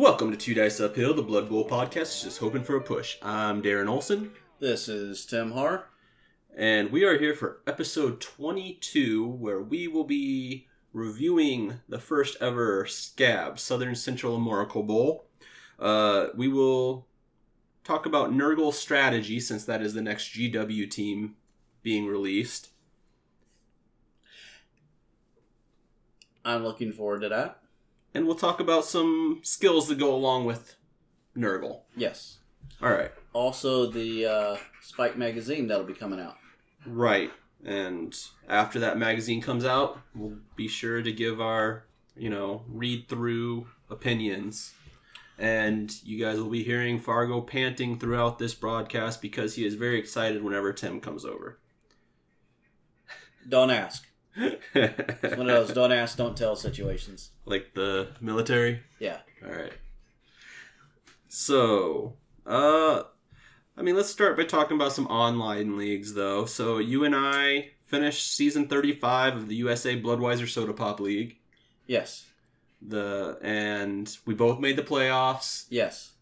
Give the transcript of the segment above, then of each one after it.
Welcome to Two Dice Uphill, the Blood Bowl podcast, just hoping for a push. I'm Darren Olson, This is Tim Har. and we are here for episode 22, where we will be reviewing the first ever SCAB, Southern Central America Bowl. Uh, we will talk about Nurgle strategy, since that is the next GW team being released. I'm looking forward to that. And we'll talk about some skills that go along with Nurgle. Yes. All right. Also, the uh, Spike magazine that'll be coming out. Right. And after that magazine comes out, we'll be sure to give our, you know, read through opinions. And you guys will be hearing Fargo panting throughout this broadcast because he is very excited whenever Tim comes over. Don't ask. It's one of those don't ask, don't tell situations. like the military? Yeah. All right. So, uh, I mean, let's start by talking about some online leagues, though. So, you and I finished season 35 of the USA Bloodweiser Soda Pop League. Yes. The and we both made the playoffs, Yes.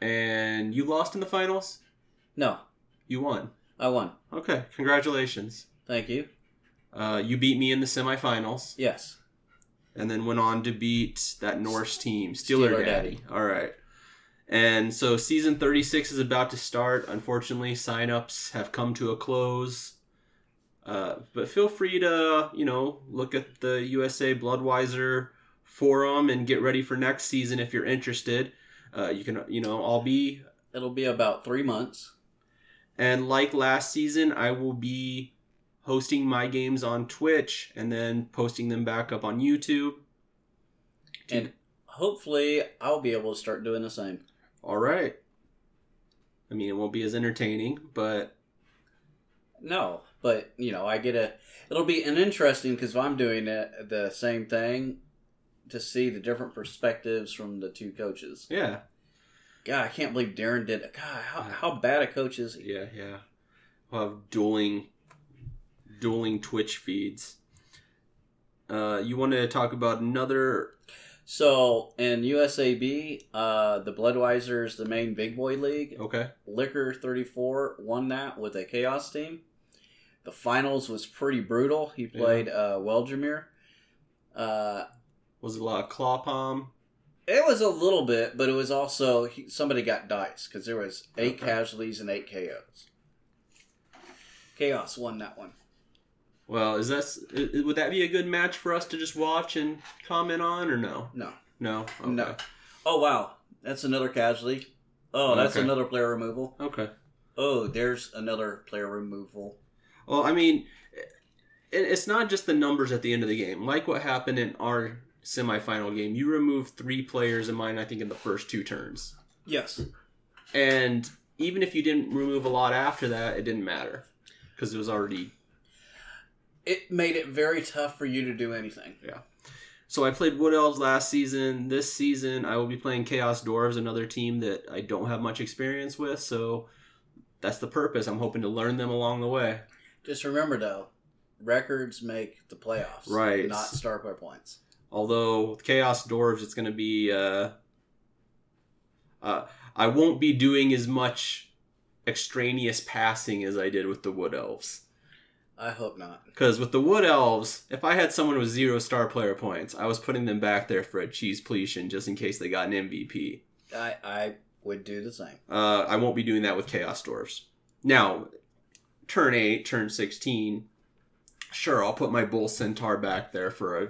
and you lost in the finals. No. You won. I won. Okay, congratulations. Thank you. Uh, you beat me in the semifinals, Yes. and then went on to beat that Norse team, Steeler, Steeler Daddy. Daddy. All right. And so season 36 is about to start. Unfortunately, signups have come to a close. Uh, but feel free to, you know, look at the USA Bloodweiser forum and get ready for next season if you're interested. Uh, you can, you know, I'll be, It'll be about three months. and like last season, I will be hosting my games on Twitch and then posting them back up on YouTube. And hopefully, I'll be able to start doing the same. All right. I mean, it won't be as entertaining, but No, but you know, I get a. It'll be an interesting because I'm doing it, the same thing to see the different perspectives from the two coaches. yeah, God, I can't believe Darren did it. God, how, how bad a coach is he? yeah, yeah. We'll have dueling, dueling Twitch feeds. Uh, you wanted to talk about another? So in USAB, uh, the is the main big boy league, Okay. Liquor 34 won that with a Chaos team. The finals was pretty brutal. He played uh, Weldramere. Uh, Was it a lot of claw palm? it was a little bit, but it was also he, somebody got dice because there was eight Okay. casualties and eight KOs. Chaos won that one. Well, is that i- would that be a good match for us to just watch and comment on, or no? No. No. Okay. No. Oh wow, that's another casualty. Oh, that's Okay. another player removal. Okay. Oh, there's another player removal. Well, I mean, it's not just the numbers at the end of the game. Like what happened in our semifinal game, you removed three players in mine. I think in the first two turns, Yes. and even if you didn't remove a lot after that, it didn't matter because it was already. It made it very tough for you to do anything. Yeah. So I played Wood Elves last season. This season, I will be playing Chaos Dwarves, another team that I don't have much experience with. So that's the purpose. I'm hoping to learn them along the way. Just remember though, records make the playoffs, Right. Not star player points. Although Chaos Dwarves, it's going to be. Uh, uh, I won't be doing as much extraneous passing as I did with the Wood Elves. I hope not. Because with the Wood Elves, if I had someone with zero star player points, I was putting them back there for a cheese pleation just in case they got an MVP. I I would do the same. Uh, I won't be doing that with Chaos Dwarves. Now, turn 8, turn 16, sure, I'll put my Bull Centaur back there for a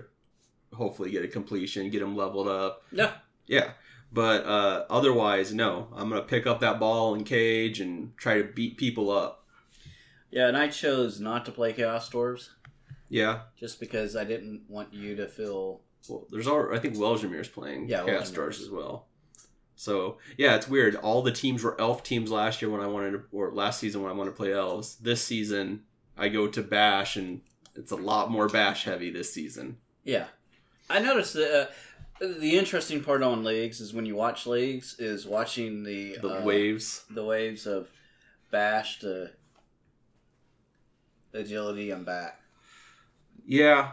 hopefully get a completion, get him leveled up. No. Yeah. But uh, otherwise, no. I'm going to pick up that ball and cage and try to beat people up. Yeah, and I chose not to play Chaos Dwarves Yeah. just because I didn't want you to feel. Well, there's all, I think Welgemir's playing Yeah, Chaos. Dwarves as well. So, yeah, it's weird. All the teams were elf teams last year when I wanted to, or last season when I wanted to play elves. This season, I go to Bash and it's a lot more Bash heavy this season. Yeah, I noticed that. Uh, the interesting part on leagues is when you watch leagues is watching the The uh, waves. the waves of bash to agility I'm back. Yeah.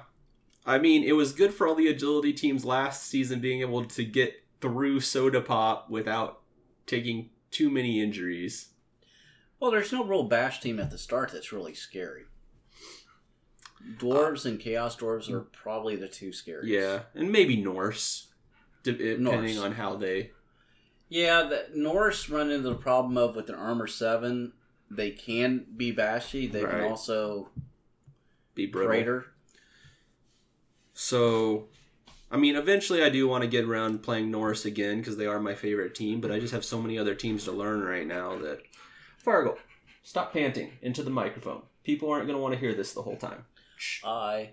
I mean, it was good for all the agility teams last season being able to get through Soda Pop without taking too many injuries. Well, there's no real bash team at the start that's really scary. Dwarves and Chaos Dwarves are probably the two scariest. Yeah, and maybe Norse, depending Norse. on how they. Yeah, the Norse run into the problem of with their armor seven, they can be bashy. They Right. can also Be brittle. So, I mean, eventually I do want to get around playing Norse again because they are my favorite team, but I just have so many other teams to learn right now that. Fargo, stop panting into the microphone. People aren't going to want to hear this the whole time. I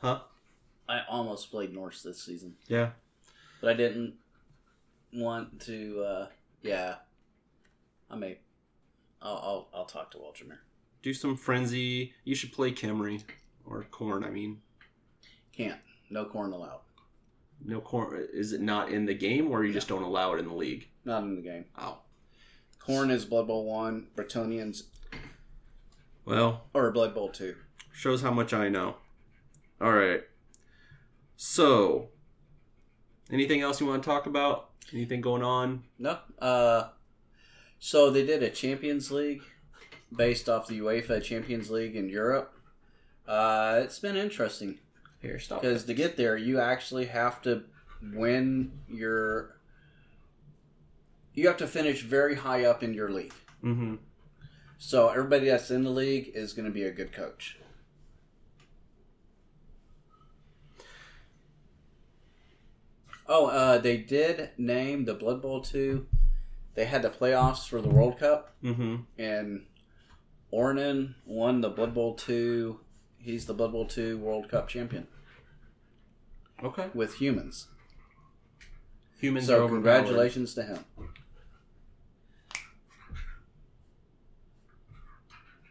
Huh? I almost played Norse this season, Yeah. but I didn't want to. uh Yeah, I may. I'll I'll, I'll talk to Waltermere. Do some frenzy. You should play Khemri or Khorne. I mean, Can't. No Khorne allowed. no Khorne. Is it not in the game, or you just don't allow it in the league? Not in the game. Oh, Khorne is Blood Bowl one. Bretonnians well, or Blood Bowl two. shows how much I know. All right. So, anything else you want to talk about? Anything going on? No. Uh, so they did a Champions League based off the UEFA Champions League in Europe. Uh, it's been interesting Here, stop. because to get there, you actually have to win your. You have to finish very high up in your league. Mm-hmm. So everybody that's in the league is going to be a good coach. Oh, uh, they did name the Blood Bowl two. They had the playoffs for the World Cup, Mm-hmm. and Ornan won the Blood Bowl two. He's the Blood Bowl two World Cup champion Okay. with humans. Humans so congratulations to him.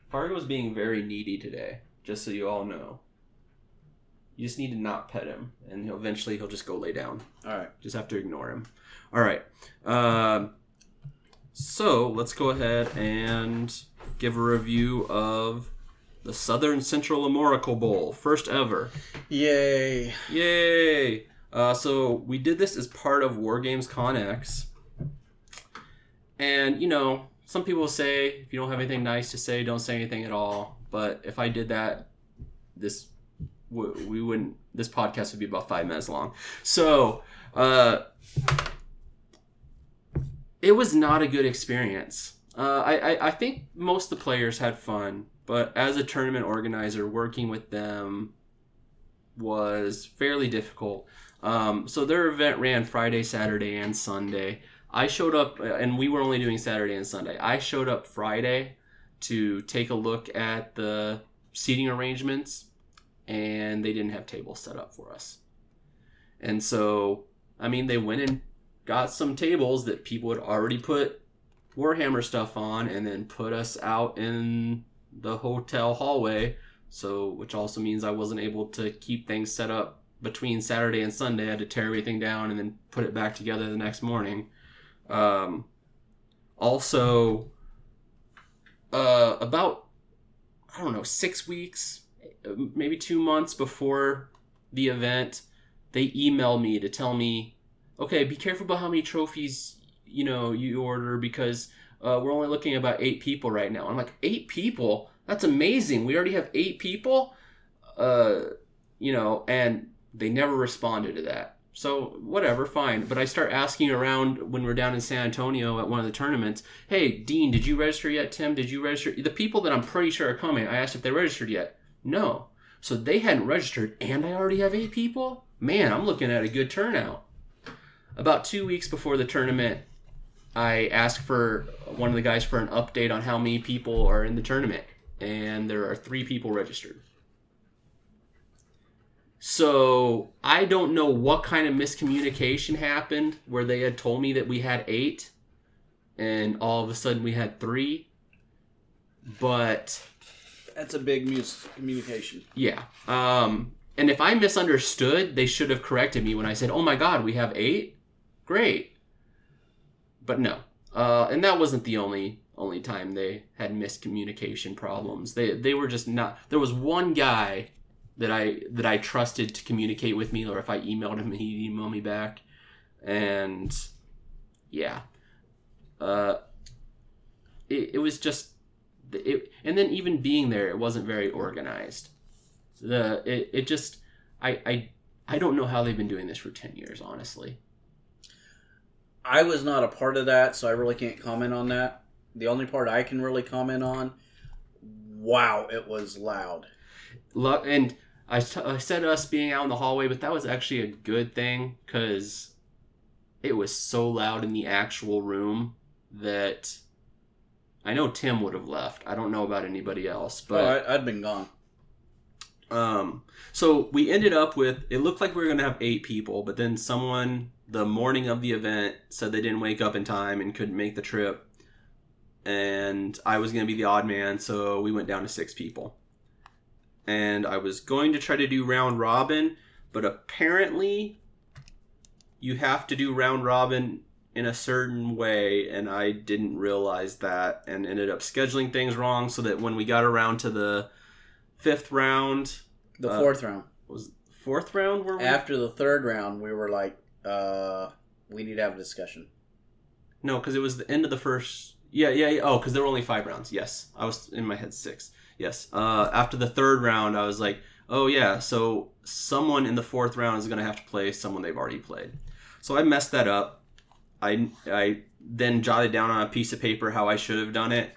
Fargo's being very needy today, just so you all know. You just need to not pet him, and he'll eventually he'll just go lay down. All right. Just have to ignore him. All right. Um, so let's go ahead and give a review of the Southern Central America Bowl, first ever. Yay! Yay! Uh, so we did this as part of War Games Con X, and you know, some people say if you don't have anything nice to say, don't say anything at all. But if I did that, this we wouldn't. This podcast would be about five minutes long. So uh, it was not a good experience. Uh, I, I I think most of the players had fun, but as a tournament organizer, working with them was fairly difficult. Um, so their event ran Friday, Saturday, and Sunday. I showed up, uh, and we were only doing Saturday and Sunday. I showed up Friday to take a look at the seating arrangements, and they didn't have tables set up for us. And so, I mean, they went and got some tables that people had already put Warhammer stuff on, and then put us out in the hotel hallway so which also means I wasn't able to keep things set up between Saturday and Sunday. I had to tear everything down and then put it back together the next morning. Um, also, uh, about I don't know six weeks, maybe two months before the event, they emailed me to tell me, okay, be careful about how many trophies you know you order because uh, we're only looking about eight people right now. I'm like eight people that's amazing. We already have eight people, uh, you know, and they never responded to that. So whatever, fine. But I start asking around when we're down in San Antonio at one of the tournaments. Hey, Dean, did you register yet? Tim, did you register? The people that I'm pretty sure are coming. I asked if they registered yet. No. So they hadn't registered, and I already have eight people. Man, I'm looking at a good turnout. About two weeks before the tournament, I asked for one of the guys for an update on how many people are in the tournament and there are three people registered. So I don't know what kind of miscommunication happened where they had told me that we had eight, and all of a sudden we had three. But That's a big miscommunication. yeah, um, and if I misunderstood, they should have corrected me when I said, "Oh my God, we have eight? Great." But no, uh, and that wasn't the only only time they had miscommunication problems. They they were just not. There was one guy that I that I trusted to communicate with me, or if I emailed him, he'd email me back, and yeah, uh, it, it was just it, and then even being there, it wasn't very organized. The it, it just I I I don't know how they've been doing this for ten years, honestly. I was not a part of that, so I really can't comment on that. The only part I can really comment on, wow, it was loud. Lo- and I, t- I said us being out in the hallway, but that was actually a good thing because it was so loud in the actual room that I know Tim would have left. I don't know about anybody else, but oh, I, I'd been gone. Um, so we ended up with it looked like we were gonna have eight people, but then someone the morning of the event said they didn't wake up in time and couldn't make the trip, and I was gonna be the odd man, so we went down to six people. And I was going to try to do round robin, but apparently you have to do round robin in a certain way, and I didn't realize that, and ended up scheduling things wrong, so that when we got around to the fifth round, The Uh, fourth round. was fourth round where we After the third round, we were like, uh, we need to have a discussion. no because it was the end of the first yeah yeah, yeah. oh because there were only five rounds yes i was in my head six yes uh, after the third round i was like oh yeah so someone in the fourth round is going to have to play someone they've already played so i messed that up i i then jotted down on a piece of paper how i should have done it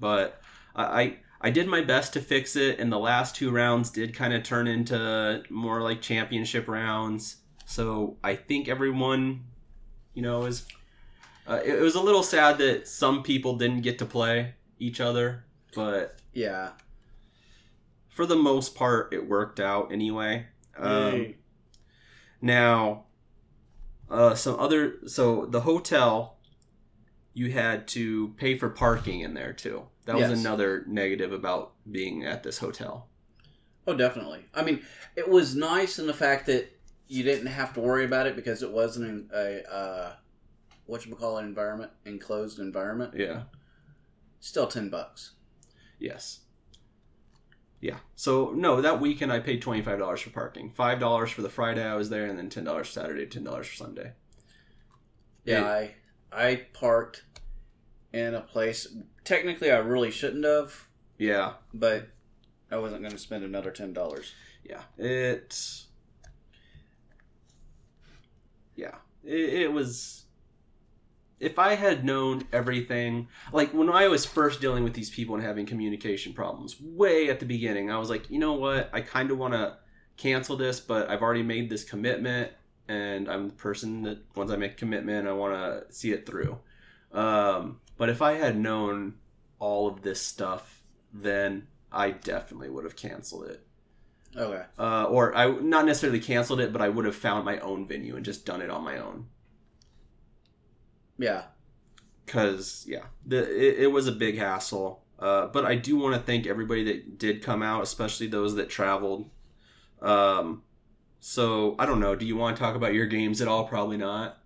but i i, I did my best to fix it and the last two rounds did kind of turn into more like championship rounds so i think everyone you know is uh, it, it was a little sad that some people didn't get to play each other, but Yeah. for the most part, it worked out anyway. Um, now, uh, some other so the hotel, you had to pay for parking in there too. That was another negative about being at this hotel. Oh, definitely. I mean, it was nice in the fact that you didn't have to worry about it because it wasn't in a uh, what you call an environment, enclosed environment. Yeah. Still ten bucks. Yes. Yeah. So no, that weekend I paid twenty five dollars for parking. Five dollars for the Friday I was there, and then ten dollars Saturday, ten dollars for Sunday. Yeah, I I parked in a place. Technically, I really shouldn't have, Yeah. but I wasn't going to spend another ten dollars. Yeah. It. Yeah. It, it was. If I had known everything, like when I was first dealing with these people and having communication problems, way at the beginning, I was like, you know what? I kind of want to cancel this, but I've already made this commitment, and I'm the person that once I make commitment, I want to see it through. Um, but if I had known all of this stuff, then I definitely would have canceled it Okay. uh, or I not necessarily canceled it, but I would have found my own venue and just done it on my own. Yeah. Cause yeah, the it, it was a big hassle. Uh, but I do want to thank everybody that did come out, especially those that traveled. Um, so I don't know. Do you want to talk about your games at all? Probably not.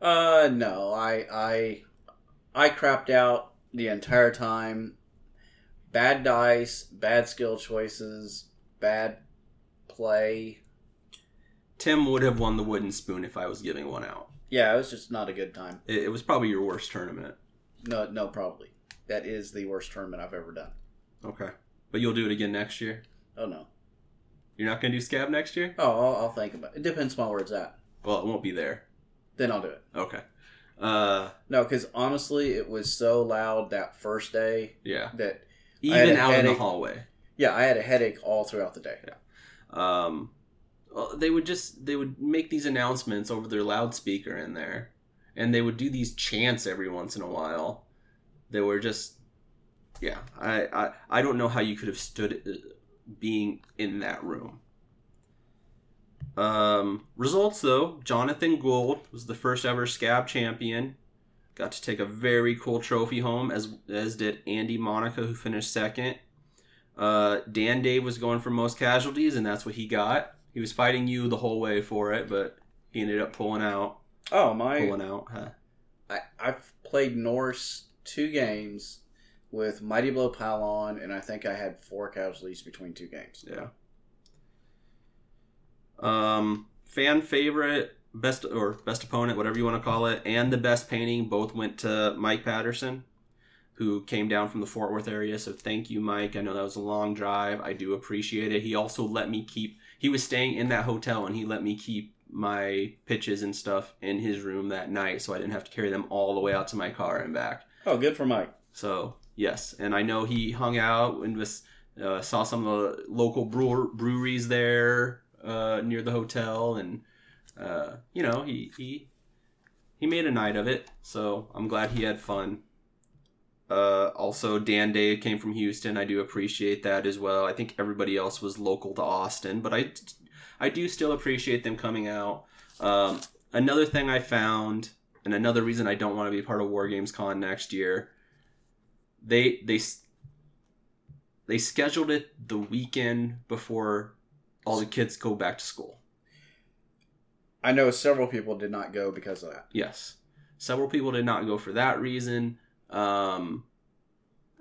Uh, no. I I I crapped out the entire time. Bad dice, bad skill choices, bad play. Tim would have won the wooden spoon if I was giving one out. Yeah, it was just not a good time. It, it was probably your worst tournament. No, no, probably. That is the worst tournament I've ever done. Okay, but you'll do it again next year. Oh no. You're not gonna do scab next year? Oh, I'll, I'll think about it. It depends on where it's at. Well, it won't be there. Then I'll do it. Okay. Uh, No, because honestly, it was so loud that first day yeah. that even out in the hallway yeah, I had a headache all throughout the day. um well, they would just they would make these announcements over their loudspeaker in there and they would do these chants every once in a while they were just yeah i i, I don't know how you could have stood uh, being in that room um results though jonathan gould was the first ever scab champion got to take a very cool trophy home as as did andy monica who finished second uh, Dan Dave was going for most casualties, and that's what he got. He was fighting you the whole way for it, but he ended up pulling out. Oh my! Pulling out. Huh? I, I've played Norse two games with Mighty Blow Palon, and I think I had four casualties between two games. Yeah. Um, fan favorite, best or best opponent, whatever you want to call it, and the best painting both went to Mike Patterson, who came down from the Fort Worth area. So thank you, Mike. I know that was a long drive. I do appreciate it. He also let me keep. He was staying in that hotel, and he let me keep my pitches and stuff in his room that night, so I didn't have to carry them all the way out to my car and back. Oh, good for Mike. So yes, and I know he hung out and was uh, saw some of the local brewer, breweries there uh, near the hotel, and uh, you know he he he made a night of it. So I'm glad he had fun. Uh, also, Dan Day came from Houston. I do appreciate that as well. I think everybody else was local to Austin, but I I do still appreciate them coming out. Um, another thing I found, and another reason I don't want to be part of War Games Con next year, they they they scheduled it the weekend before all the kids go back to school. I know several people did not go because of that. Yes, several people did not go for that reason. Um,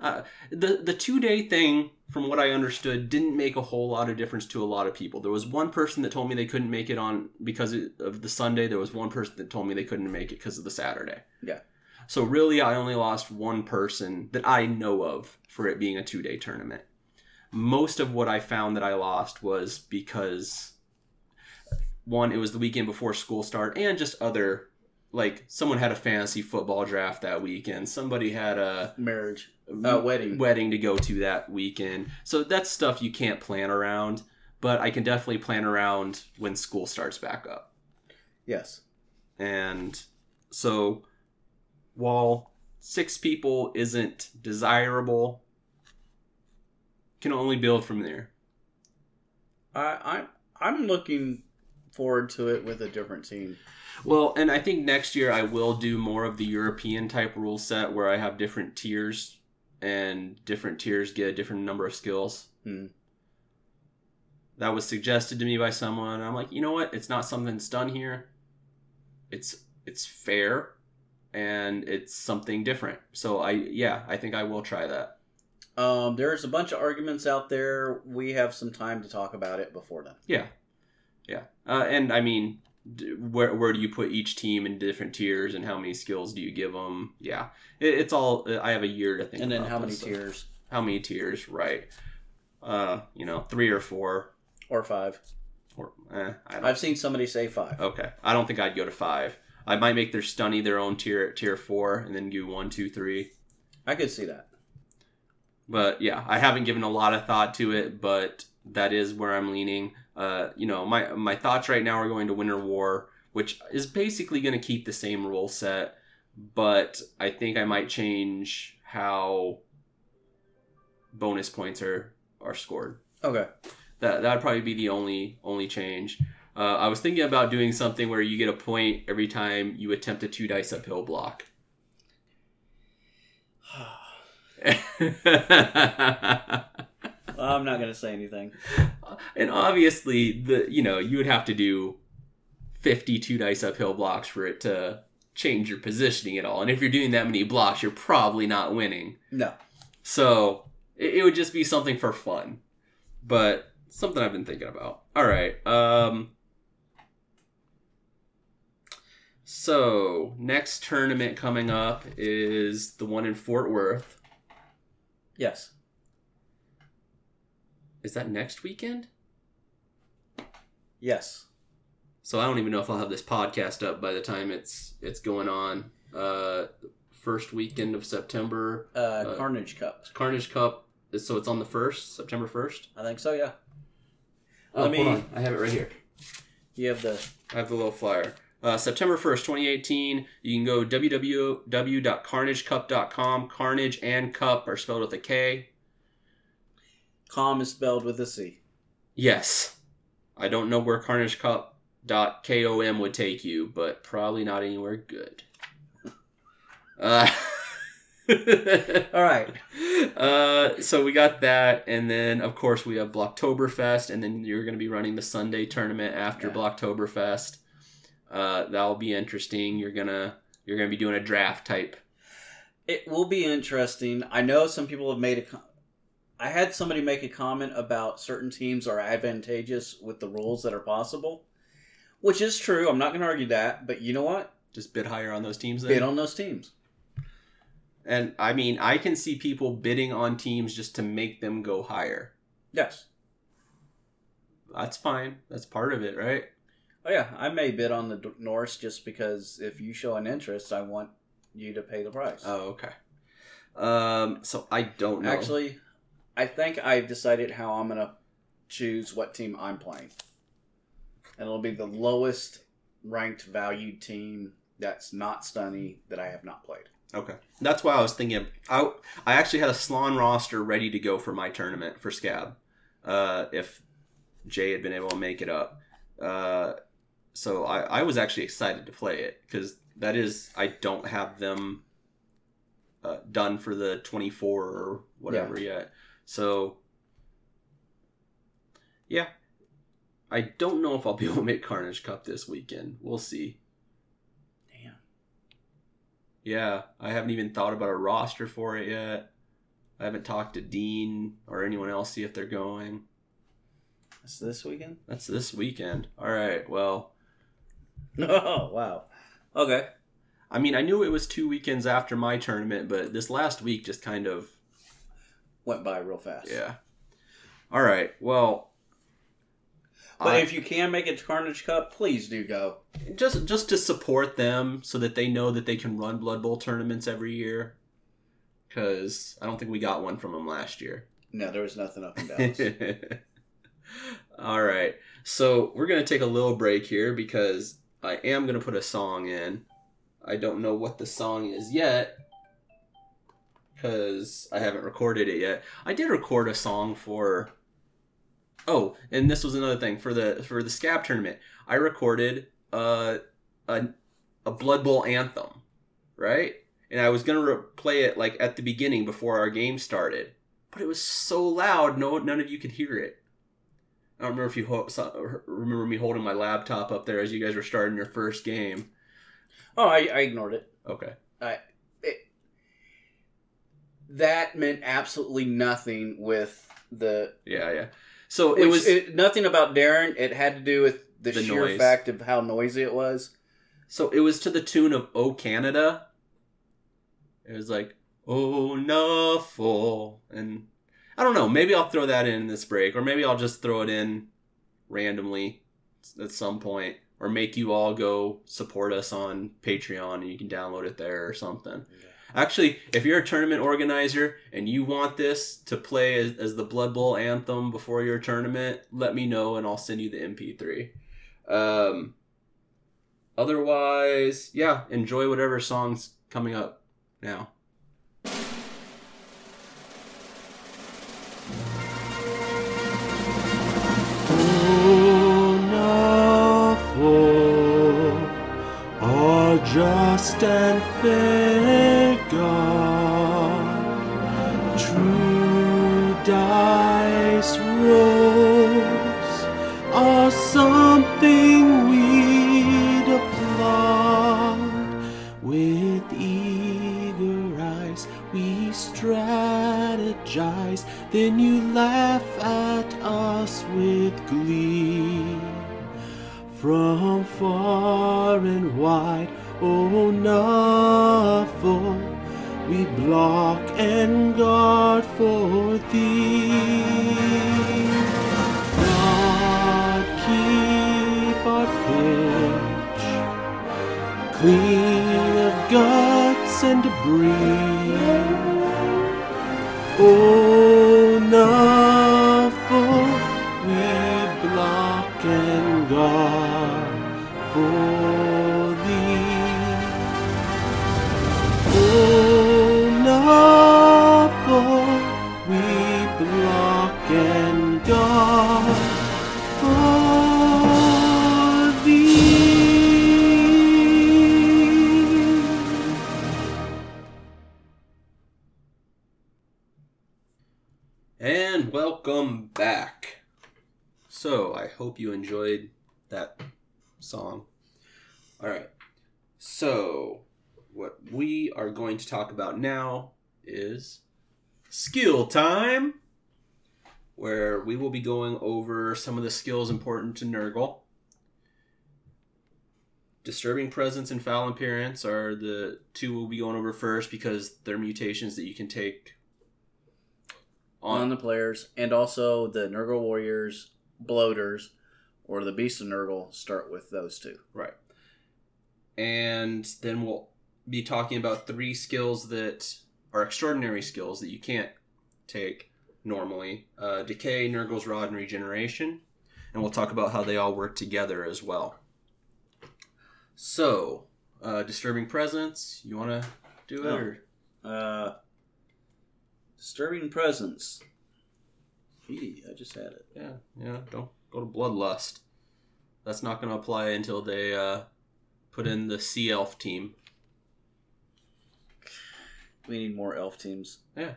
uh, the the two day thing, from what I understood, didn't make a whole lot of difference to a lot of people. There was one person that told me they couldn't make it on because of the Sunday. There was one person that told me they couldn't make it because of the Saturday. Yeah. So really, I only lost one person that I know of for it being a two day tournament. Most of what I found that I lost was because one, it was the weekend before school start, and just other like someone had a fantasy football draft that weekend. Somebody had a Marriage. Uh, wedding. wedding to go to that weekend. So that's stuff you can't plan around, but I can definitely plan around when school starts back up. Yes. And so while six people isn't desirable, can only build from there. I, I I'm looking forward to it with a different team. Well, and I think next year I will do more of the European type rule set where I have different tiers and different tiers get a different number of skills. Hmm. That was suggested to me by someone. I'm like, you know what? It's not something that's done here. It's it's fair and it's something different. So I yeah, I think I will try that. Um, there's a bunch of arguments out there. We have some time to talk about it before then. Yeah, yeah, uh, and I mean, d- where where do you put each team in different tiers, and how many skills do you give them? Yeah, it, it's all. I have a year to think. And then how many stuff. tiers? How many tiers? Right. Uh, you know, three or four. Or five? Or eh, I don't. I've seen somebody say five. okay, I don't think I'd go to five. I might make their stunny their own tier tier four, and then do one, two, three. I could see that. But yeah, I haven't given a lot of thought to it, but that is where I'm leaning. Uh, you know, my my thoughts right now are going to Winter War, which is basically going to keep the same rule set, but I think I might change how bonus points are are scored. Okay. That that'd probably be the only only change. Uh, I was thinking about doing something where you get a point every time you attempt a two dice uphill block. I'm not gonna say anything. and obviously the you know you would have to do 52 dice uphill blocks for it to change your positioning at all. And if you're doing that many blocks you're probably not winning. No. so it, it would just be something for fun. But something i've been thinking about. All right um so next tournament coming up is the one in fort worth Yes. is that next weekend Yes. So I don't even know if I'll have this podcast up by the time it's it's going on. Uh, first weekend of September, Uh, Uh, Carnage Cup. Carnage Cup. So it's on the first, September first. I think so. Yeah. Oh, Let me- hold on, I have it right here. You have the. I have the little flyer. Uh, September 1st, 2018. You can go www.carnagecup.com. Carnage and Cup are spelled with a K. Com is spelled with a C. Yes. I don't know where carnagecup.com would take you, but probably not anywhere good. Uh, All right. uh, so we got that, and then of course we have Blocktoberfest, and then you're going to be running the Sunday tournament after Yeah. Blocktoberfest. Uh, that'll be interesting. You're gonna you're gonna be doing a draft type. It will be interesting. I know some people have made a. co- I had somebody make a comment about certain teams are advantageous with the rules that are possible, which is true. I'm not going to argue that, but you know what? Just bid higher on those teams. Then? Bid on those teams. And I mean, I can see people bidding on teams just to make them go higher. Yes. That's fine. That's part of it, right? Oh yeah, I may bid on the D- Norse just because if you show an interest, I want you to pay the price. Oh, okay. Um, so I don't know. Actually, I think I've decided how I'm gonna choose what team I'm playing, and it'll be the lowest ranked valued team that's not Stunny that I have not played. Okay, that's why I was thinking. I I actually had a Slann roster ready to go for my tournament for Scab, uh, if Jay had been able to make it up. Uh, so I I was actually excited to play it because that is I don't have them uh, done for the twenty four or whatever yet. So yeah, I don't know if I'll be able to make Carnage Cup this weekend. We'll see. Damn. Yeah, I haven't even thought about a roster for it yet. I haven't talked to Dean or anyone else see if they're going. That's this weekend. That's this weekend. All right. Well, Oh wow. Okay. I mean, I knew it was two weekends after my tournament, but this last week just kind of Went by real fast. yeah. All right. Well, But I- if you can make it to Carnage Cup, please do go. just just to support them so that they know that they can run Blood Bowl tournaments every year. Because I don't think we got one from them last year. No, there was nothing up and down. All right. So we're going to take a little break here because I am going to put a song in. I don't know what the song is yet because I haven't recorded it yet. I did record a song for. Oh, and this was another thing for the for the Scab tournament. I recorded uh, a a Blood Bowl anthem, right? And I was gonna re- play it like at the beginning before our game started, but it was so loud, no none of you could hear it. I don't remember if you ho- saw, remember me holding my laptop up there as you guys were starting your first game. oh, I, I ignored it. Okay. I That meant absolutely nothing with the. Yeah, yeah. So it was it, nothing about Darren. It had to do with the, The sheer noise. fact of how noisy it was. so it was to the tune of "Oh Canada." It was like "Oh Nuffle," and I don't know. Maybe I'll throw that in this break, or maybe I'll just throw it in randomly at some point, or make you all go support us on Patreon, and you can download it there or something. Actually, if you're a tournament organizer and you want this to play as, as the Blood Bowl anthem before your tournament, let me know and I'll send you the MP3. Um, otherwise, yeah, enjoy whatever song's coming up now. Just and fair God, true dice rolls are something we'd applaud. With eager eyes, we strategize, then you laugh at us with glee. From far and wide, oh Nuffle, we block and guard for thee. God keep our pitch clean of guts and debris. Oh So, I hope you enjoyed that song. All right. So, what we are going to talk about now is skill time. where we will be going over some of the skills important to Nurgle. Disturbing Presence and Foul Appearance are the two we'll be going over first because they're mutations that you can take on the players, and also the Nurgle Warriors, Bloaters, or the Beast of Nurgle start with those two. Right. And then we'll be talking about three skills that are extraordinary skills that you can't take normally uh, Decay, Nurgle's Rod, and Regeneration. And we'll talk about how they all work together as well. So, uh, Disturbing Presence, you want to do it? Oh. Or? Uh, Disturbing Presence. Gee, I just had it. Yeah, yeah, don't go to Bloodlust. That's not going to apply until they uh, put in the Sea Elf team. We need more elf teams. Yeah.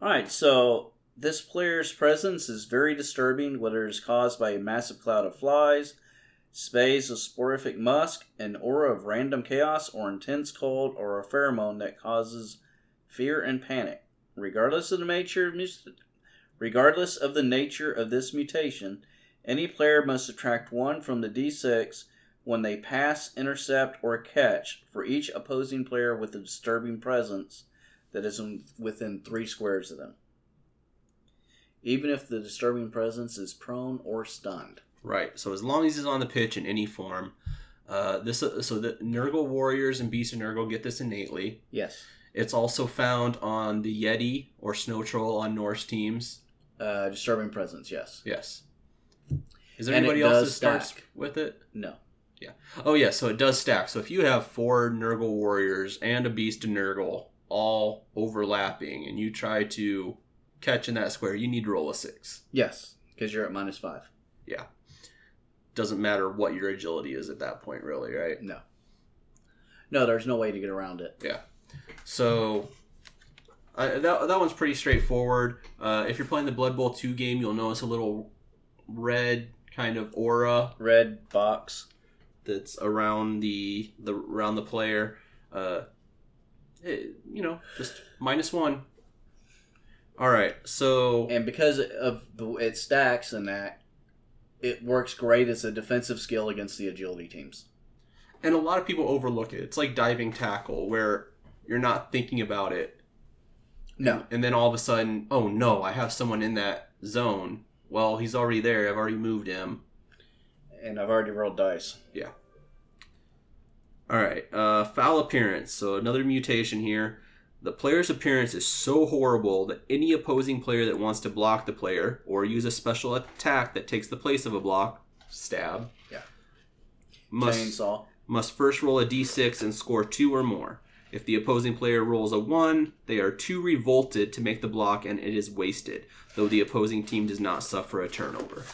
Alright, so this player's presence is very disturbing, whether it is caused by a massive cloud of flies, spays of soporific musk, an aura of random chaos, or intense cold, or a pheromone that causes fear and panic. Regardless of the nature of regardless of the nature of this mutation, any player must subtract one from the d6 when they pass, intercept, or catch for each opposing player with a disturbing presence that is within three squares of them. Even if the disturbing presence is prone or stunned. Right. So as long as he's on the pitch in any form, uh, this so the Nurgle warriors and Beast of Nurgle get this innately. Yes. It's also found on the Yeti or Snow Troll on Norse teams. Uh, disturbing presence, yes. Yes. Is there And anybody else that starts stack. with it? No. Yeah. Oh yeah, so it does stack. So if you have four Nurgle warriors and a Beast of Nurgle all overlapping, and you try to catch in that square, you need to roll a six. Yes, because you're at minus five. Yeah. Doesn't matter what your agility is at that point, really, right? No. No, there's no way to get around it. Yeah. So uh, that that one's pretty straightforward. Uh, if you're playing the Blood Bowl two game, you'll notice a little red kind of aura Red box. that's around the the around the player. Uh, it- you know, just minus one. All right, so And because of the, it stacks and that, it works great as a defensive skill against the agility teams. and a lot of people overlook it. It's like diving tackle, where you're not thinking about it, No. and then all of a sudden, oh no, I have someone in that zone. Well, he's already there. I've already moved him. And I've already rolled dice. Yeah. All right, uh, foul appearance. So another mutation here. The player's appearance is so horrible that any opposing player that wants to block the player or use a special attack that takes the place of a block, stab, Yeah. must Chainsaw. must first roll a d6 and score two or more. If the opposing player rolls a one, they are too revolted to make the block and it is wasted, though the opposing team does not suffer a turnover.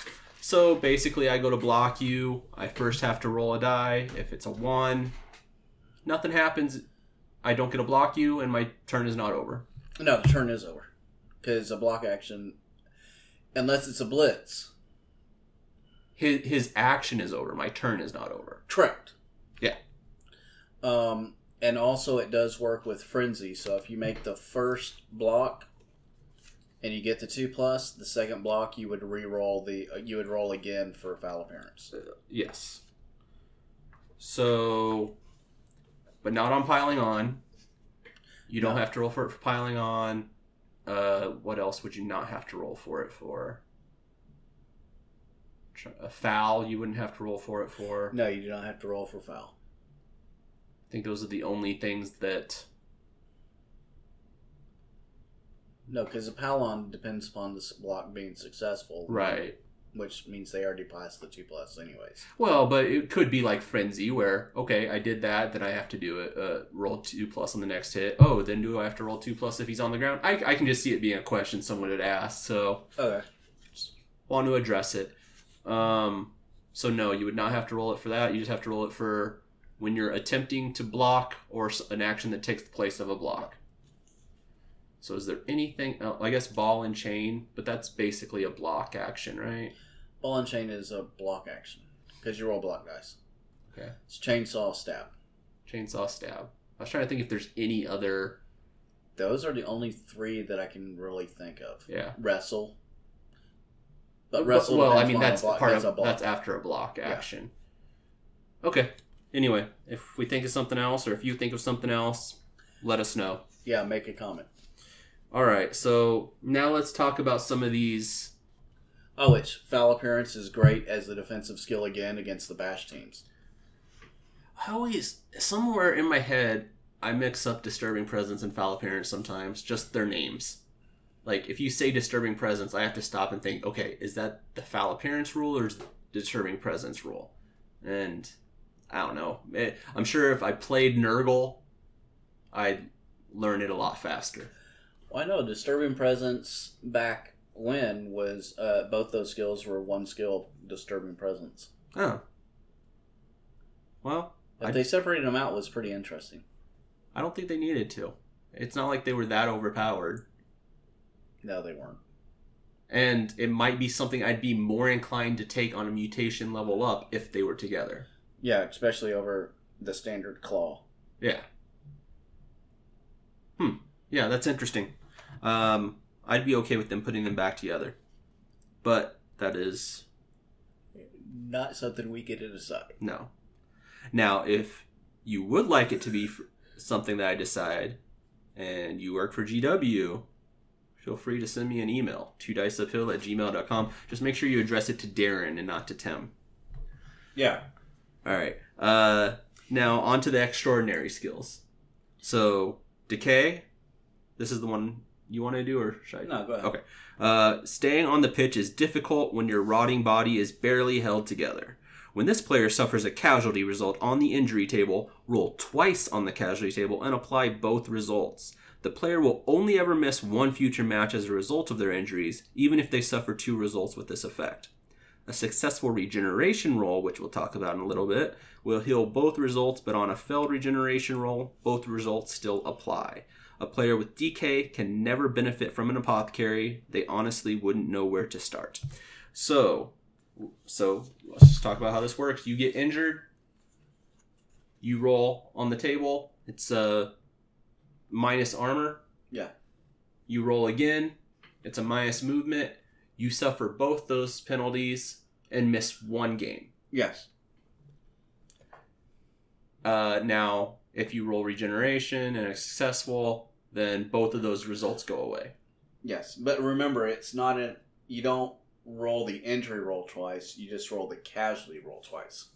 So basically, I go to block you. I first have to roll a die. If it's a one, nothing happens. I don't get to block you, and my turn is not over. No, the turn is over. Because a block action, unless it's a blitz. His, his action is over. My turn is not over. Correct. Yeah. Um, and also it does work with frenzy. So if you make the first block and you get the two plus, the second block you would re-roll the uh, you would roll again for foul appearance. Yes. So, but not on piling on. You don't No. have to roll for it for piling on. Uh, what else would you not have to roll for it for? A foul, you wouldn't have to roll for it for. No, you do not have to roll for foul. I think those are the only things that. No, because a Palon depends upon this block being successful, Right. Which means they already passed the two plus, anyways. Well, but it could be like frenzy, where okay, I did that, then I have to do it. Uh, roll two plus on the next hit. Oh, then do I have to roll two plus if he's on the ground? I, I can just see it being a question someone had asked. So Okay. want to address it. Um, so no, you would not have to roll it for that. You just have to roll it for when you're attempting to block or an action that takes the place of a block. So is there anything? Oh, I guess ball and chain, but that's basically a block action, right? Ball and chain is a block action because you roll block dice. Okay. It's chainsaw stab. Chainsaw stab. I was trying to think if there's any other. Those are the only three that I can really think of. Yeah. Wrestle. Uh, but wrestle well, I mean that's part that's of that's after a block action. Okay. Anyway, if we think of something else, or if you think of something else, let us know. yeah. Make a comment. All right. So now let's talk about some of these. Oh, it's foul appearance is great as a defensive skill again against the bash teams. I always somewhere in my head I mix up disturbing presence and foul appearance sometimes, just their names. Like if you say disturbing presence, I have to stop and think, okay, is that the foul appearance rule or is the disturbing presence rule? And I don't know. Eh, I'm sure if I played Nurgle, I'd learn it a lot faster. Well, I know disturbing presence back when was uh, both those skills were one skill disturbing presence. Oh. Well, If I- they separated them out, was pretty interesting. I don't think they needed to. It's not like they were that overpowered. No, they weren't. and it might be something I'd be more inclined to take on a mutation level up if they were together. Yeah, especially over the standard claw. Yeah. Hmm. Yeah, that's interesting. Um, I'd be okay with them putting them back together, but that is Not something we get to decide. no. Now, if you would like it to be something that I decide, and you work for GW, feel free to send me an email to diceuphill at gmail.com. Just make sure you address it to Darren and not to Tim. Yeah. All right. Uh, now on to the extraordinary skills. So decay. This is the one you want to do, or should I? No, go ahead. Okay. Uh, staying on the pitch is difficult when your rotting body is barely held together. When this player suffers a casualty result on the injury table, roll twice on the casualty table and apply both results. The player will only ever miss one future match as a result of their injuries, even if they suffer two results with this effect. A successful regeneration roll, which we'll talk about in a little bit, will heal both results, but on a failed regeneration roll, both results still apply. A player with Decay can never benefit from an apothecary. They honestly wouldn't know where to start. So, so let's just talk about how this works. You get injured, you roll on the table. It's a minus armor. Yeah. You roll again. It's a minus movement. You suffer both those penalties and miss one game. Yes. Uh, now, if you roll regeneration and it's successful, then both of those results go away. Yes. But remember, it's not a. You don't roll the injury roll twice. You just roll the casualty roll twice.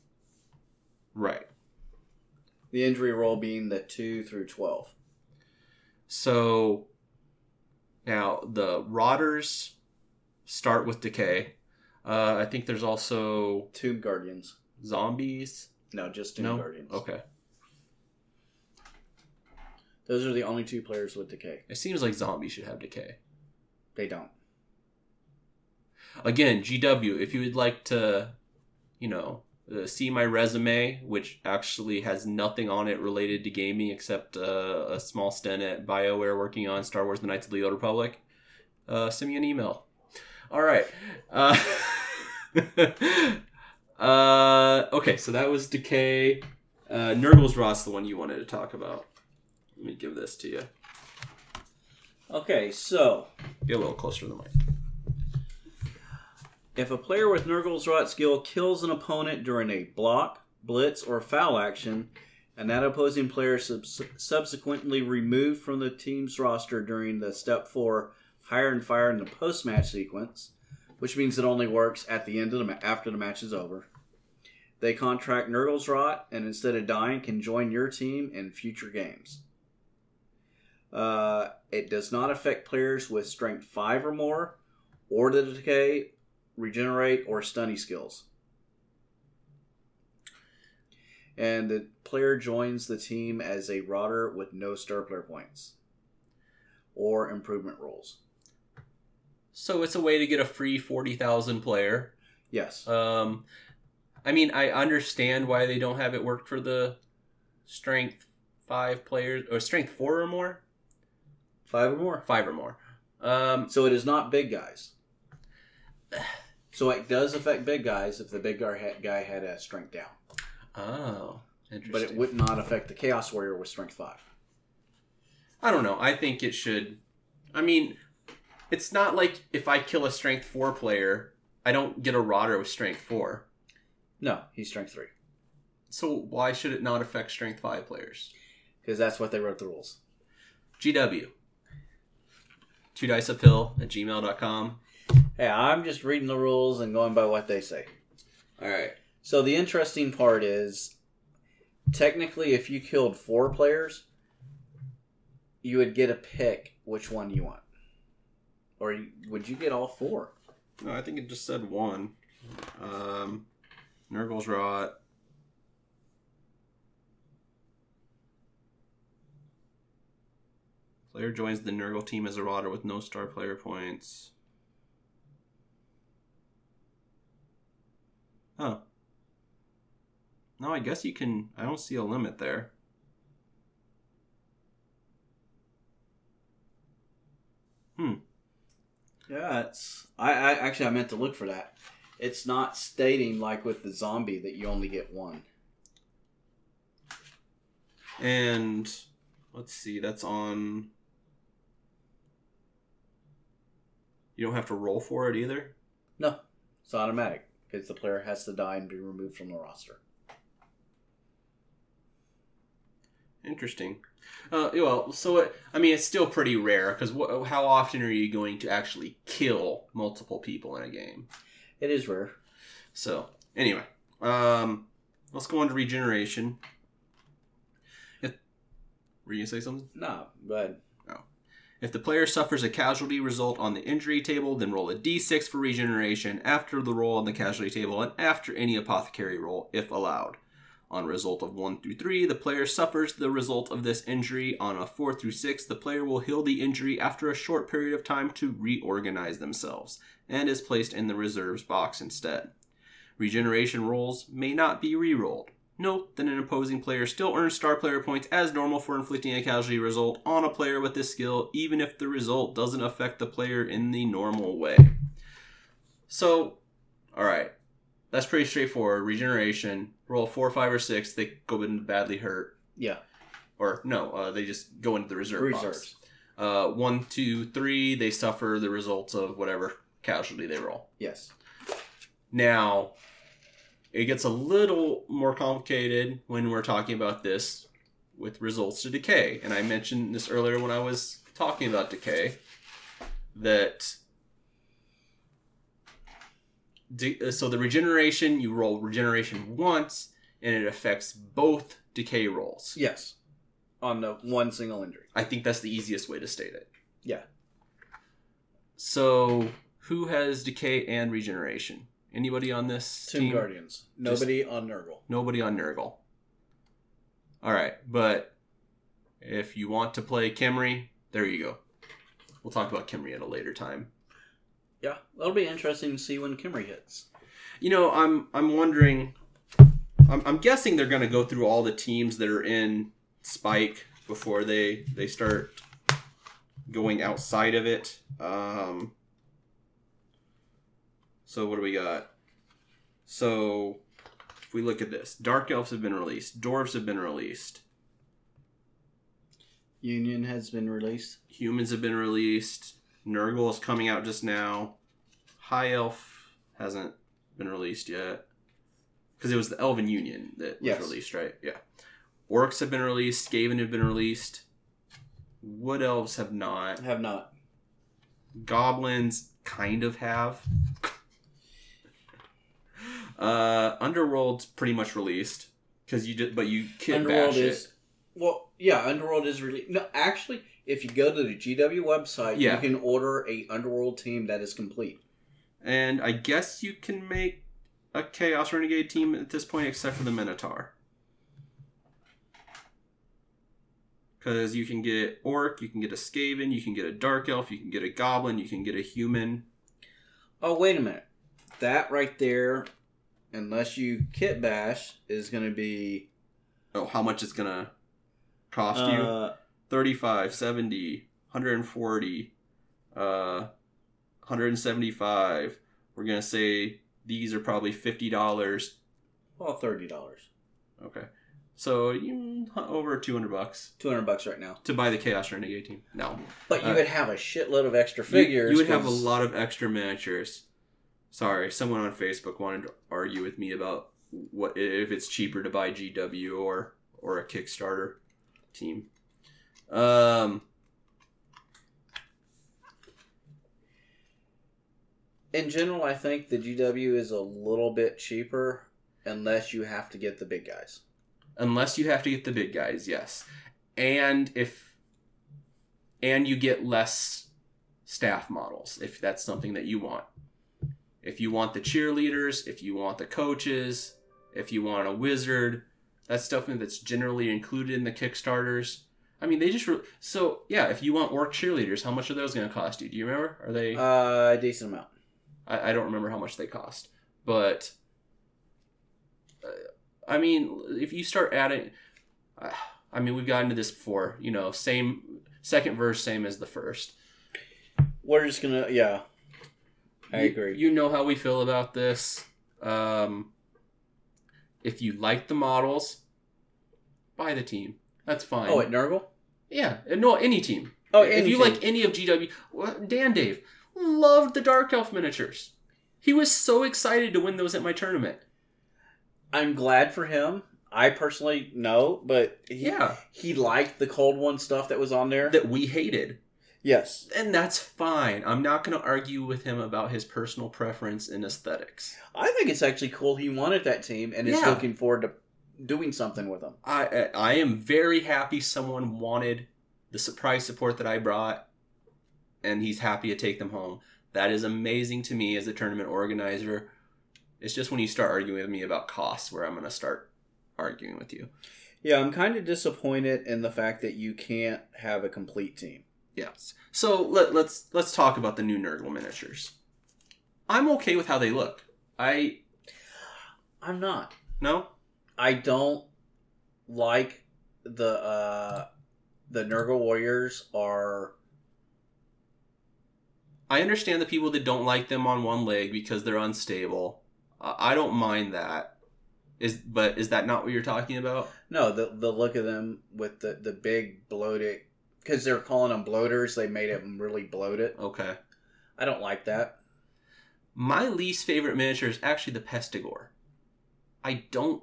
Right. The injury roll being the two through twelve. So now the rotters start with decay. Uh, I think there's also Tomb guardians. zombies. No, just tomb no. guardians. Okay. Those are the only two players with decay. It seems like zombies should have decay. They don't. Again, GW, if you would like to, you know, uh, see my resume, which actually has nothing on it related to gaming except uh, a small stint at BioWare working on Star Wars: The Knights of the Old Republic, uh, send me an email. All right. Uh, uh, okay, so that was Decay. Uh, Nurgle's Rot's the one you wanted to talk about. Let me give this to you. Okay, so Get a little closer to the mic. If a player with Nurgle's Rot skill kills an opponent during a block, blitz, or foul action, and that opposing player subs- subsequently removed from the team's roster during the Step 4 Hire and Fire in the post match sequence, which means it only works at the end of the ma- after the match is over, they contract Nurgle's Rot and instead of dying can join your team in future games. Uh, it does not affect players with strength 5 or more, or the decay regenerate, or Stunty skills. And the player joins the team as a rotter with no star player points or improvement rolls. So it's a way to get a free 40,000 player. Yes. Um, I mean, I understand why they don't have it work for the strength five players or strength four or more, Five or more. five or more. Um, So it is not big guys. So it does affect big guys if the big guy had, guy had a strength down. oh, interesting. But it would not affect the Chaos Warrior with strength 5. I don't know. I think it should. I mean, it's not like if I kill a strength four player I don't get a Rotter with strength four. No, he's strength three So why should it not affect strength five players? because that's what they wrote the rules. GW. Two dice uphill at gmail.com. Hey, I'm just reading the rules and going by what they say. All right. So the interesting part is, technically, if you killed four players, you would get a pick which one you want, or would you get all four? No, I think it just said one. Um, Nurgle's Rot. Player joins the Nurgle team as a Rotter with no star player points. Oh. No, I guess you can. I don't see a limit there. Yeah, it's. I, I actually I meant to look for that. It's not stating like with the zombie that you only get one. And let's see, that's on. You don't have to roll for it either. No, it's automatic because the player has to die and be removed from the roster. Interesting. Uh, well, so it, I mean, it's still pretty rare because wh- how often are you going to actually kill multiple people in a game? It is rare. So anyway, um, let's go on to regeneration. If, were you gonna say something? No, but no. If the player suffers a casualty result on the injury table, then roll a d6 for regeneration after the roll on the casualty table and after any apothecary roll, if allowed. On result of 1 through 3, the player suffers the result of this injury. On a 4 through 6, the player will heal the injury after a short period of time to reorganize themselves, and is placed in the reserves box instead. Regeneration rolls may not be re-rolled. Note that an opposing player still earns star player points as normal for inflicting a casualty result on a player with this skill, even if the result doesn't affect the player in the normal way. So, alright. That's pretty straightforward. Regeneration, roll 4, 5, or 6, they go into badly hurt. yeah, Or, no, uh, they just go into the reserve box. reserves. Uh, 1, 2, 3, they suffer the results of whatever casualty they roll. Yes. Now, it gets a little more complicated when we're talking about this with results to decay. And I mentioned this earlier when I was talking about decay that Uh, so the regeneration you roll regeneration once and it affects both decay rolls. Yes. On the one single injury. I think that's the easiest way to state it. Yeah. So, who has decay and regeneration? Anybody on this Tomb team? Guardians. Nobody on Nurgle. Nobody on Nurgle. All right, but if you want to play Khemri, there you go. We'll talk about Khemri at a later time. Yeah, that'll be interesting to see when Khemri hits. You know, I'm I'm wondering. I'm, I'm guessing they're going to go through all the teams that are in Spike before they they start going outside of it. Um, so what do we got? So if we look at this, Dark Elves have been released, Dwarves have been released, Union has been released. Humans have been released, Nurgle is coming out just now, High Elf hasn't been released yet because it was the Elven Union that was Yes. released, right? Yeah. Orcs have been released, Skaven have been released. Wood Elves have not. Have not. Goblins kind of have. Uh, Underworld's pretty much released because you did, but you kit Underworld bash is it. Well, yeah. Underworld is really No, actually, if you go to the GW website, Yeah. you can order a Underworld team that is complete. and I guess you can make a Chaos Renegade team at this point, except for the Minotaur. Because you can get Orc, you can get a Skaven, you can get a Dark Elf, you can get a Goblin, you can get a Human. Oh, wait a minute. That right there, unless you kit bash, is going to be Oh, how much it's gonna cost you? uh, 35 70 140 uh 175 we're gonna say these are probably $50 well thirty dollars, okay. So you over 200 bucks. Two hundred bucks right now. to buy the chaos renegade team no. But you Uh, would have a shitload of extra figures. you, would have a lot of extra miniatures. Sorry, someone on Facebook wanted to argue with me about what if it's cheaper to buy GW or or a Kickstarter team. Um, In general, I think the GW is a little bit cheaper unless you have to get the big guys. unless you have to get the big guys, yes, and if and you get less staff models if that's something that you want. If you want the cheerleaders, if you want the coaches, if you want a wizard, that's stuff that's generally included in the Kickstarters. I mean, they just re- so yeah. If you want orc cheerleaders, how much are those going to cost you? Do you remember? Are they? Uh, a decent amount. I, I don't remember how much they cost, but uh, I mean, if you start adding, uh, I mean, we've gotten to this before. You know, same second verse, same as the first. We're just gonna, yeah. I You- agree. You know how we feel about this. Um, if you like the models, buy the team. That's fine. oh, at Nurgle? yeah, uh, no, any team. Oh, if you like any of GW, Dan Dave loved the Dark Elf miniatures. He was so excited to win those at my tournament. I'm glad for him. I personally no, but he, Yeah, he liked the cold one stuff that was on there. that we hated. yes, And that's fine. I'm not going to argue with him about his personal preference and aesthetics. I think it's actually cool he wanted that team and is looking forward to doing something with them. I I am very happy someone wanted the surprise support that I brought, and he's happy to take them home. That is amazing to me as a tournament organizer. It's just when you start arguing with me about costs where I'm going to start arguing with you. Yeah, I'm kind of disappointed in the fact that you can't have a complete team. Yes. So let, let's let's talk about the new Nurgle miniatures. I'm okay with how they look. I I'm not. no. I don't like the uh the Nurgle Warriors are I understand the people that don't like them on one leg because they're unstable. Uh, I don't mind that. Is but is that not what you're talking about? no the the look of them with the the big bloated because they're calling them bloaters. They made them really bloated. Okay. I don't like that. My least favorite miniature is actually the Pestigore. I don't.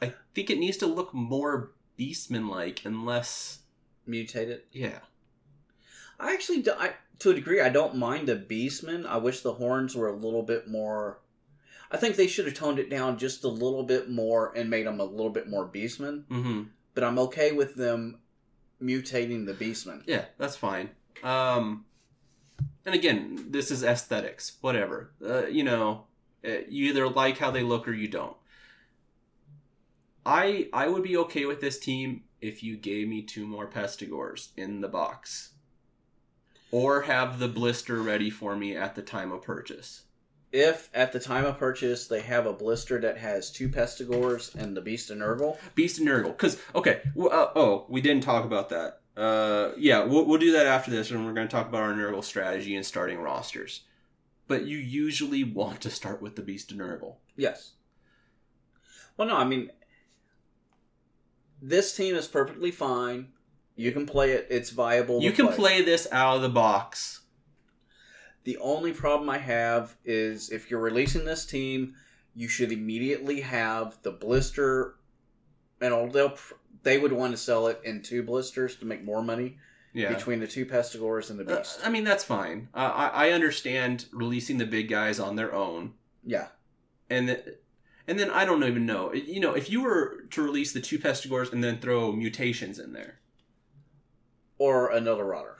I think it needs to look more beastman like and less. Mutated. Yeah. I actually, do, I, to a degree, I don't mind the beastman. I wish the horns were a little bit more. I think they should have toned it down just a little bit more and made them a little bit more beastman. Mm-hmm. But I'm okay with them mutating the beastman. Yeah, that's fine. Um, and again, this is aesthetics. Whatever. Uh, you know, uh, you either like how they look or you don't. I I would be okay with this team if you gave me two more Pestigores in the box, or have the blister ready for me at the time of purchase. If at the time of purchase they have a blister that has two Pestigores and the Beast of Nurgle, Beast and Nurgle. Because okay, w- uh, oh, we didn't talk about that. Uh, yeah, we'll, we'll do that after this, and we're going to talk about our Nurgle strategy and starting rosters. But you usually want to start with the Beast and Nurgle. yes. Well, no, I mean, this team is perfectly fine. You can play it; it's viable. You can play this out of the box. The only problem I have is if you're releasing this team, you should immediately have the blister, and they'll they would want to sell it in two blisters to make more money Yeah. between the two Pestigores and the Uh, Beast. I mean that's fine. Uh, I I understand releasing the big guys on their own, yeah, and and then I don't even know. You know, if you were to release the two Pestigores and then throw mutations in there, or another Rotter.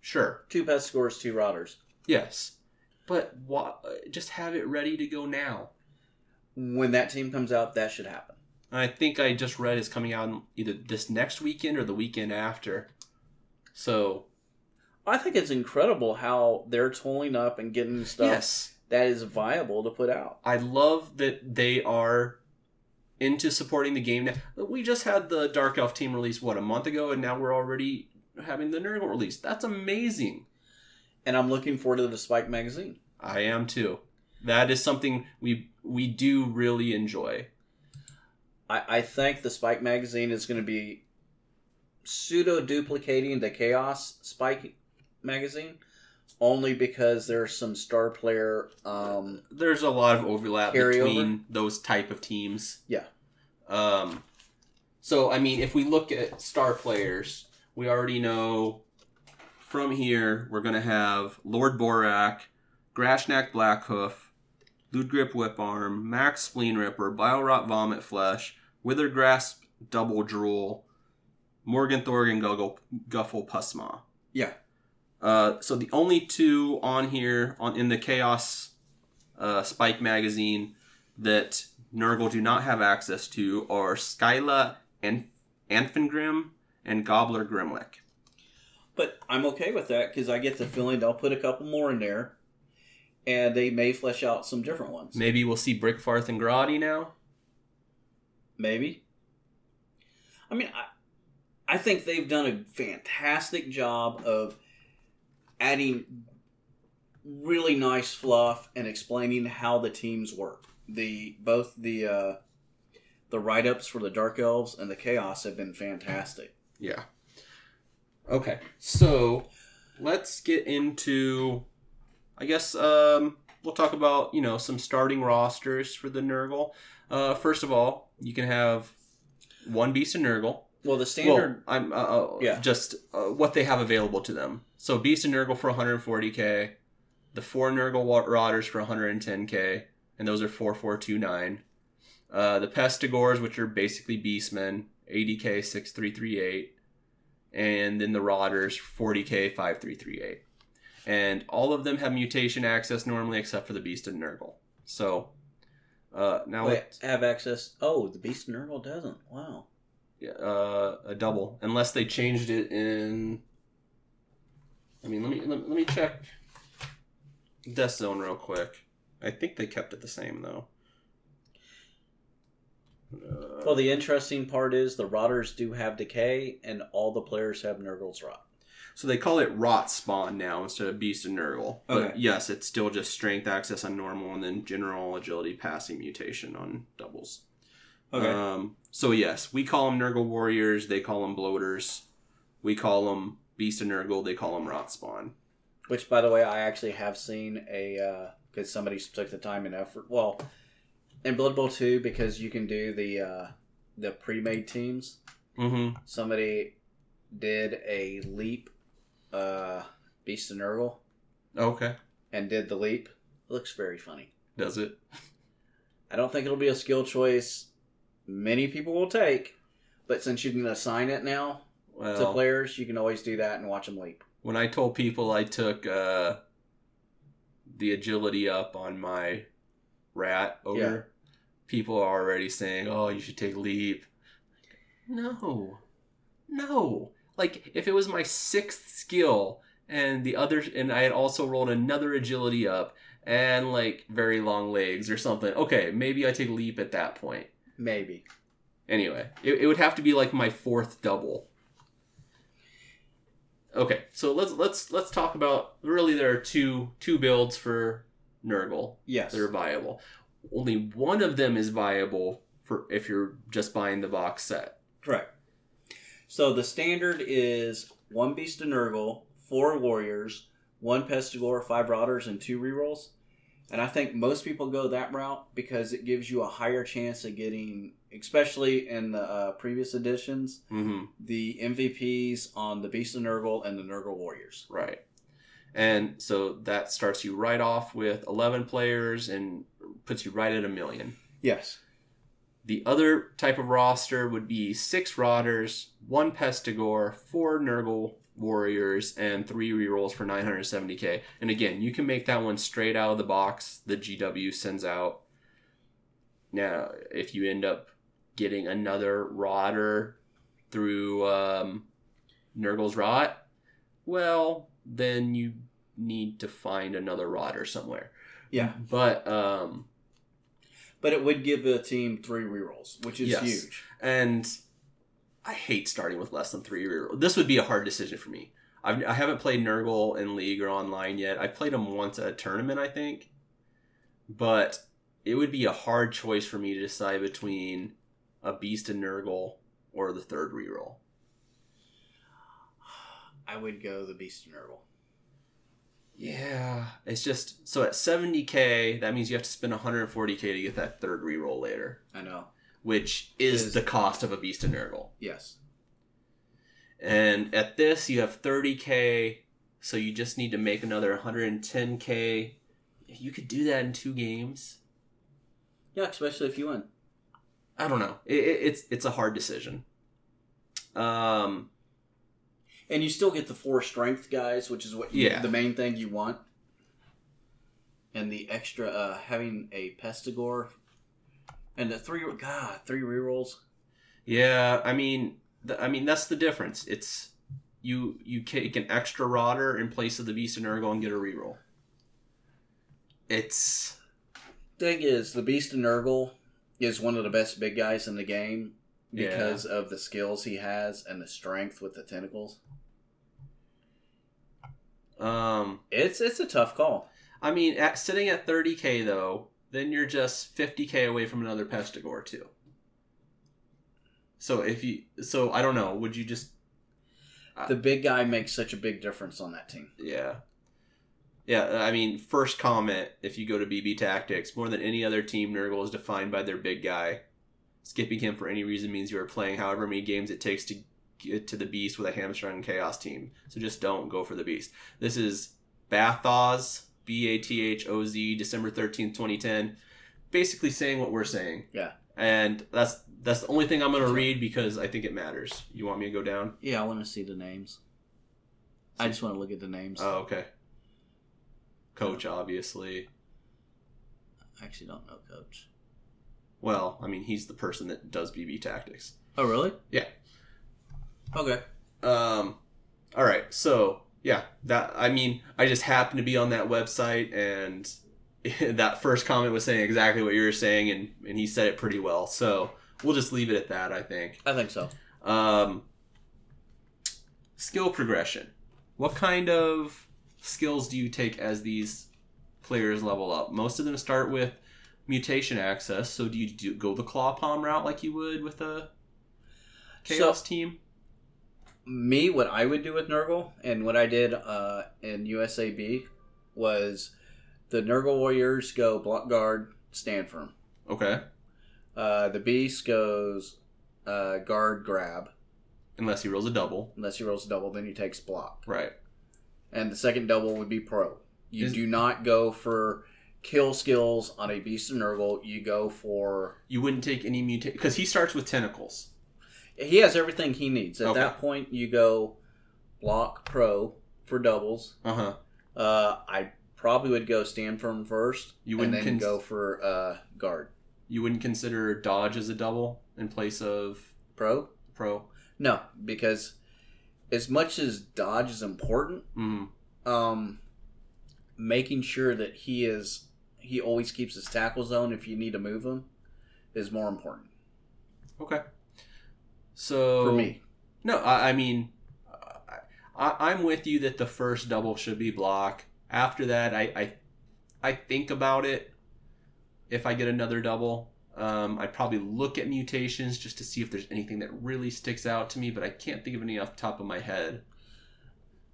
sure, Two Pestigores, two Rotters. yes, but why, just have it ready to go now. When that team comes out, that should happen. I think I just read it's coming out either this next weekend or the weekend after. So I think it's incredible how they're tooling up and getting stuff yes, that is viable to put out. I love that they are into supporting the game. Now we just had the Dark Elf team release what a month ago, and now we're already having the Nurgle release. That's amazing. And I'm looking forward to the Spike magazine. I am too. That is something we we do really enjoy. I, I think the Spike magazine is going to be pseudo duplicating the Chaos Spike magazine, only because there's some star player. Um, There's a lot of overlap Carryover? between those type of teams. Yeah. Um, so I mean, if we look at star players, we already know from here we're gonna have Lord Borak, Grashnak Blackhoof, Lewdgrip Whiparr, Max Spleenripper, Bilerot Vomitflesh, Wither Withergrasp Doubledrool, Morgan Thorgan Guggle, Guffle Pussmaw. Yeah. Uh, so the only two on here on in the Chaos uh, Spike magazine that Nurgle do not have access to are Scyla and Anfingrimm and Gobbler Grimlick. but I'm okay with that because I get the feeling they'll put a couple more in there, and they may flesh out some different ones. Maybe we'll see Brickfarth and Grotty now. Maybe. I mean, I, I think they've done a fantastic job of adding really nice fluff and explaining how the teams work. The both the uh, the write ups for the Dark Elves and the Chaos have been fantastic. Yeah. Okay, so let's get into. I guess um, we'll talk about you know some starting rosters for the Nurgle. Uh, first of all, you can have one beast of Nurgle. Well, the standard Well, I'm uh, uh, Yeah. just uh, what they have available to them. So Beast and Nurgle for 140k, the four Nurgle Rotters for 110k, and those are 4429. Uh, the Pestigores, which are basically Beastmen, 80k 6338, and then the Rotters 40k 5338. And all of them have mutation access normally, except for the Beast and Nurgle. So uh, now wait, have access. Oh, the Beast and Nurgle doesn't. Wow. Yeah, uh, a double, unless they changed it in. I mean, let me let, let me check Death Zone real quick. I think they kept it the same though. Uh, Well, the interesting part is the Rotters do have decay, and all the players have Nurgle's rot. so they call it Rot Spawn now instead of Beast and Nurgle. But Okay. yes, it's still just Strength access on normal, and then General Agility Passing Mutation on doubles. Um, so yes, we call them Nurgle Warriors. They call them Bloaters. We call them Beast and Nurgle. They call them Rot Spawn. Which, by the way, I actually have seen a because somebody took the time and effort. Well, in Blood Bowl two, because you can do the uh, the pre-made teams. Mm-hmm. Somebody did a leap, uh, Beast and Nurgle, Okay. and did the leap. It looks very funny. Does it? I don't think it'll be a skill choice many people will take, but since you can assign it now to players, you can always do that and watch them leap. when I told people I took uh, the agility up on my rat ogre, people are already saying, "Oh, you should take leap." No, no. Like if it was my sixth skill and the other, and I had also rolled another agility up and like very long legs or something. Okay, maybe I take leap at that point. Maybe. Anyway, it, it would have to be like my fourth double. Okay, so let's let's let's talk about really there are two two builds for Nurgle Yes. that are viable. Only one of them is viable for if you're just buying the box set. Correct. So the standard is one Beast of Nurgle, four Warriors, one Pestigore, five Rotters, and two rerolls. And I think most people go that route because it gives you a higher chance of getting, especially in the uh, previous editions, Mm-hmm. the MVPs on the Beast of Nurgle and the Nurgle Warriors. Right. And so that starts you right off with 11 players and puts you right at a million. Yes. The other type of roster would be six Rotters, one Pestigore, four Nurgle Warriors, and three rerolls for 970k. And again, you can make that one straight out of the box. The GW sends out. Now, if you end up getting another Rotter through um, Nurgle's Rot, well, then you need to find another Rotter somewhere. Yeah. But um, But it would give the team three rerolls, which is Yes. huge. and I hate starting with less than three reroll. This would be a hard decision for me. I've, I haven't played Nurgle in League or online yet. I've played them once at a tournament, I think, but it would be a hard choice for me to decide between a Beast and Nurgle or the third reroll. I would go the Beast and Nurgle. Yeah, it's just so at 70k, that means you have to spend 140k to get that third reroll later, I know. Which is Is- the cost of a Beast of Nurgle. Yes. And at this, you have 30k, so you just need to make another 110k. You could do that in two games. Yeah, especially if you win. I don't know. It, it, it's it's a hard decision. Um, And you still get the four strength guys, which is what you, Yeah. the main thing you want. And the extra uh having a Pestigore and the three god, three rerolls. yeah, I mean, the, I mean that's the difference. It's you you take an extra rotter in place of the Beast of Nurgle and get a reroll. It's Thing is, the Beast of Nurgle is one of the best big guys in the game Yeah. because of the skills he has and the strength with the tentacles. um, It's it's a tough call. I mean, at, sitting at 30k though, then you're just 50k away from another Pestigore too. So if you, so I don't know, would you just, uh, The big guy makes such a big difference on that team. yeah, yeah? I mean, first comment: if you go to BB Tactics, more than any other team, Nurgle is defined by their big guy. Skipping him for any reason means you are playing however many games it takes to get to the beast with a hamstrung chaos team. So just don't go for the beast. This is Bathoz, B A T H O Z, December thirteenth, twenty ten. Basically saying what we're saying. Yeah. And that's that's the only thing I'm gonna read because I think it matters. You want me to go down? Yeah, I want to see the names. I just want to look at the names. Oh, okay. Coach, obviously. I actually don't know, Coach. Well, I mean, he's the person that does BB tactics. Oh, really? Yeah. Okay. Um, all right. So yeah, that I mean, I just happened to be on that website, and that first comment was saying exactly what you were saying, and and he said it pretty well. So we'll just leave it at that. I think. I think so. Um, skill progression. What kind of skills do you take as these players level up? Most of them start with mutation access. So do you do, go the claw palm route like you would with a chaos team? Me, what I would do with Nurgle and what I did uh, in USAB was the Nurgle Warriors go block guard, stand firm. Okay. Uh, the Beast goes uh, guard grab. Unless he rolls a double. Unless he rolls a double, then he takes block. Right. And the second double would be pro. You Is- do not go for kill skills on a Beast of Nurgle. You go for You wouldn't take any mutation because he starts with tentacles. He has everything he needs. At Okay. that point, you go block pro for doubles. Uh huh. Uh, I probably would go stand firm first, You wouldn't then cons- go for uh, guard You wouldn't consider dodge as a double in place of pro. pro. No, because as much as dodge is important, Mm. um, making sure that he is he always keeps his tackle zone if you need to move him is more important Okay. So for me. No, I, I mean, I, I, I'm with you that the first double should be block. After that, I, I, I think about it. If I get another double, um, I'd probably look at mutations just to see if there's anything that really sticks out to me. But I can't think of any off the top of my head.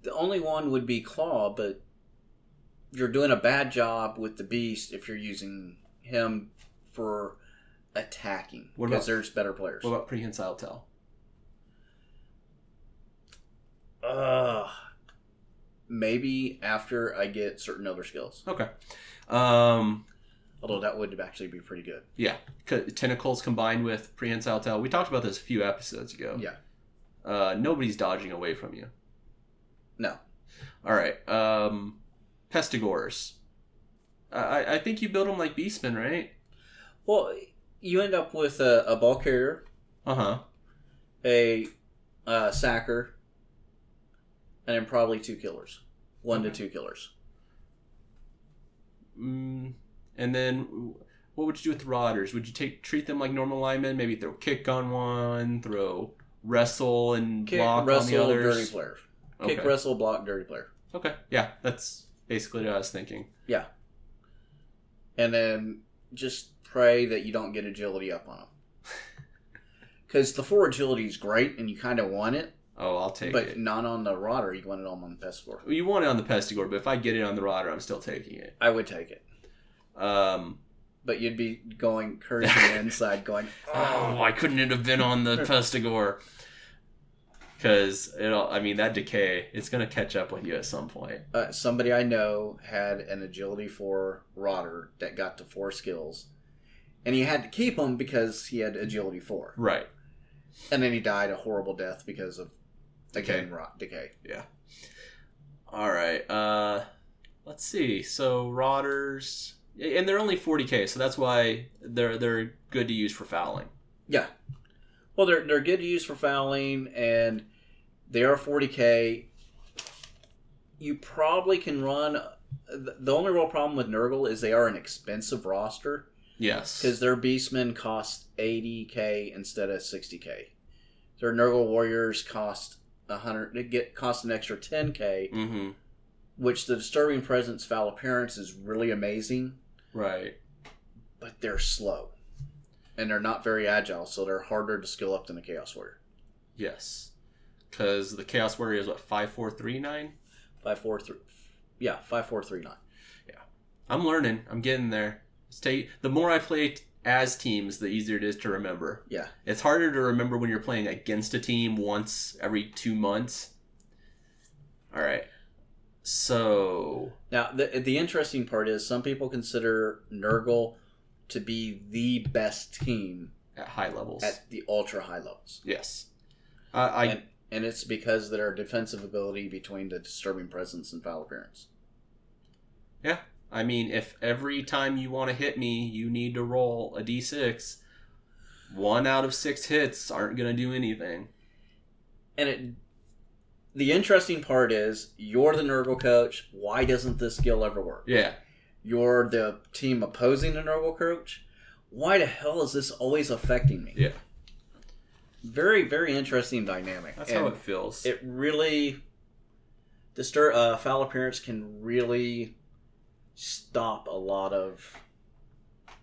The only one would be claw, but you're doing a bad job with the beast if you're using him for attacking What because about- there's better players. What about prehensile tail? Uh, maybe after I get certain other skills. Okay. Um, Although that would actually be pretty good. yeah, tentacles combined with prehensile tail. We talked about this a few episodes ago. Yeah. Uh, nobody's dodging away from you. No. All right. Um, Pestigores. I, I- I think you build them like Beastmen, right? Well, you end up with a, a ball carrier, Uh huh. a uh, sacker, and then probably two killers. One to two killers. Mm, and then what would you do with the Rotters? Would you take treat them like normal linemen? Maybe throw kick on one, throw wrestle and Kick, block on the wrestle, dirty others. player. Okay. Kick, wrestle, block, dirty player. okay. Yeah, that's basically what I was thinking. Yeah, and then just pray that you don't get agility up on them. Because the four agility is great, and you kind of want it, Oh, I'll take but it. But not on the rotter. You want it on the Pestigore. You want it on the Pestigore, but if I get it on the Rotter, I'm still taking it. I would take it, Um, but you'd be going cursing inside, going, oh, why couldn't it have been on the Pestigore? Because it'll. I mean, that decay, it's gonna catch up with you at some point. uh, somebody I know had an agility four rotter that got to four skills, and he had to keep him because he had agility four, Right. and then he died a horrible death because of again rot decay. Yeah. All right. Uh, let's see. So Rotters, and they're only 40k, so that's why they're they're good to use for fouling. Yeah, well, they're they're good to use for fouling, and they are forty k. You probably can run. the- The only real problem with Nurgle is they are an expensive roster. Yes. because their beastmen cost 80k instead of 60k. Their Nurgle warriors cost 100. They get cost an extra 10k, Mm-hmm. which the disturbing presence foul appearance is really amazing, Right. but they're slow, and they're not very agile, so they're harder to skill up than the chaos warrior. Yes. Because the Chaos Warrior is what five four three nine. Five four three, yeah, five four three nine. Yeah, I'm learning. I'm getting there. Stay. The more I play as teams, the easier it is to remember. Yeah, It's harder to remember when you're playing against a team once every two months. All right. So Now the the interesting part is some people consider Nurgle to be the best team at high levels, at the ultra high levels. yes. I, I and, and it's because of their defensive ability between the disturbing presence and foul appearance. I mean, if every time you want to hit me, you need to roll a d6, one out of six hits aren't going to do anything. And it, the interesting part is, you're the Nurgle coach. Why doesn't this skill ever work? Yeah. You're the team opposing the Nurgle coach. Why the hell is this always affecting me? Yeah. Very, very interesting dynamic. That's And how it feels. it really disturb uh, foul appearance can really stop a lot of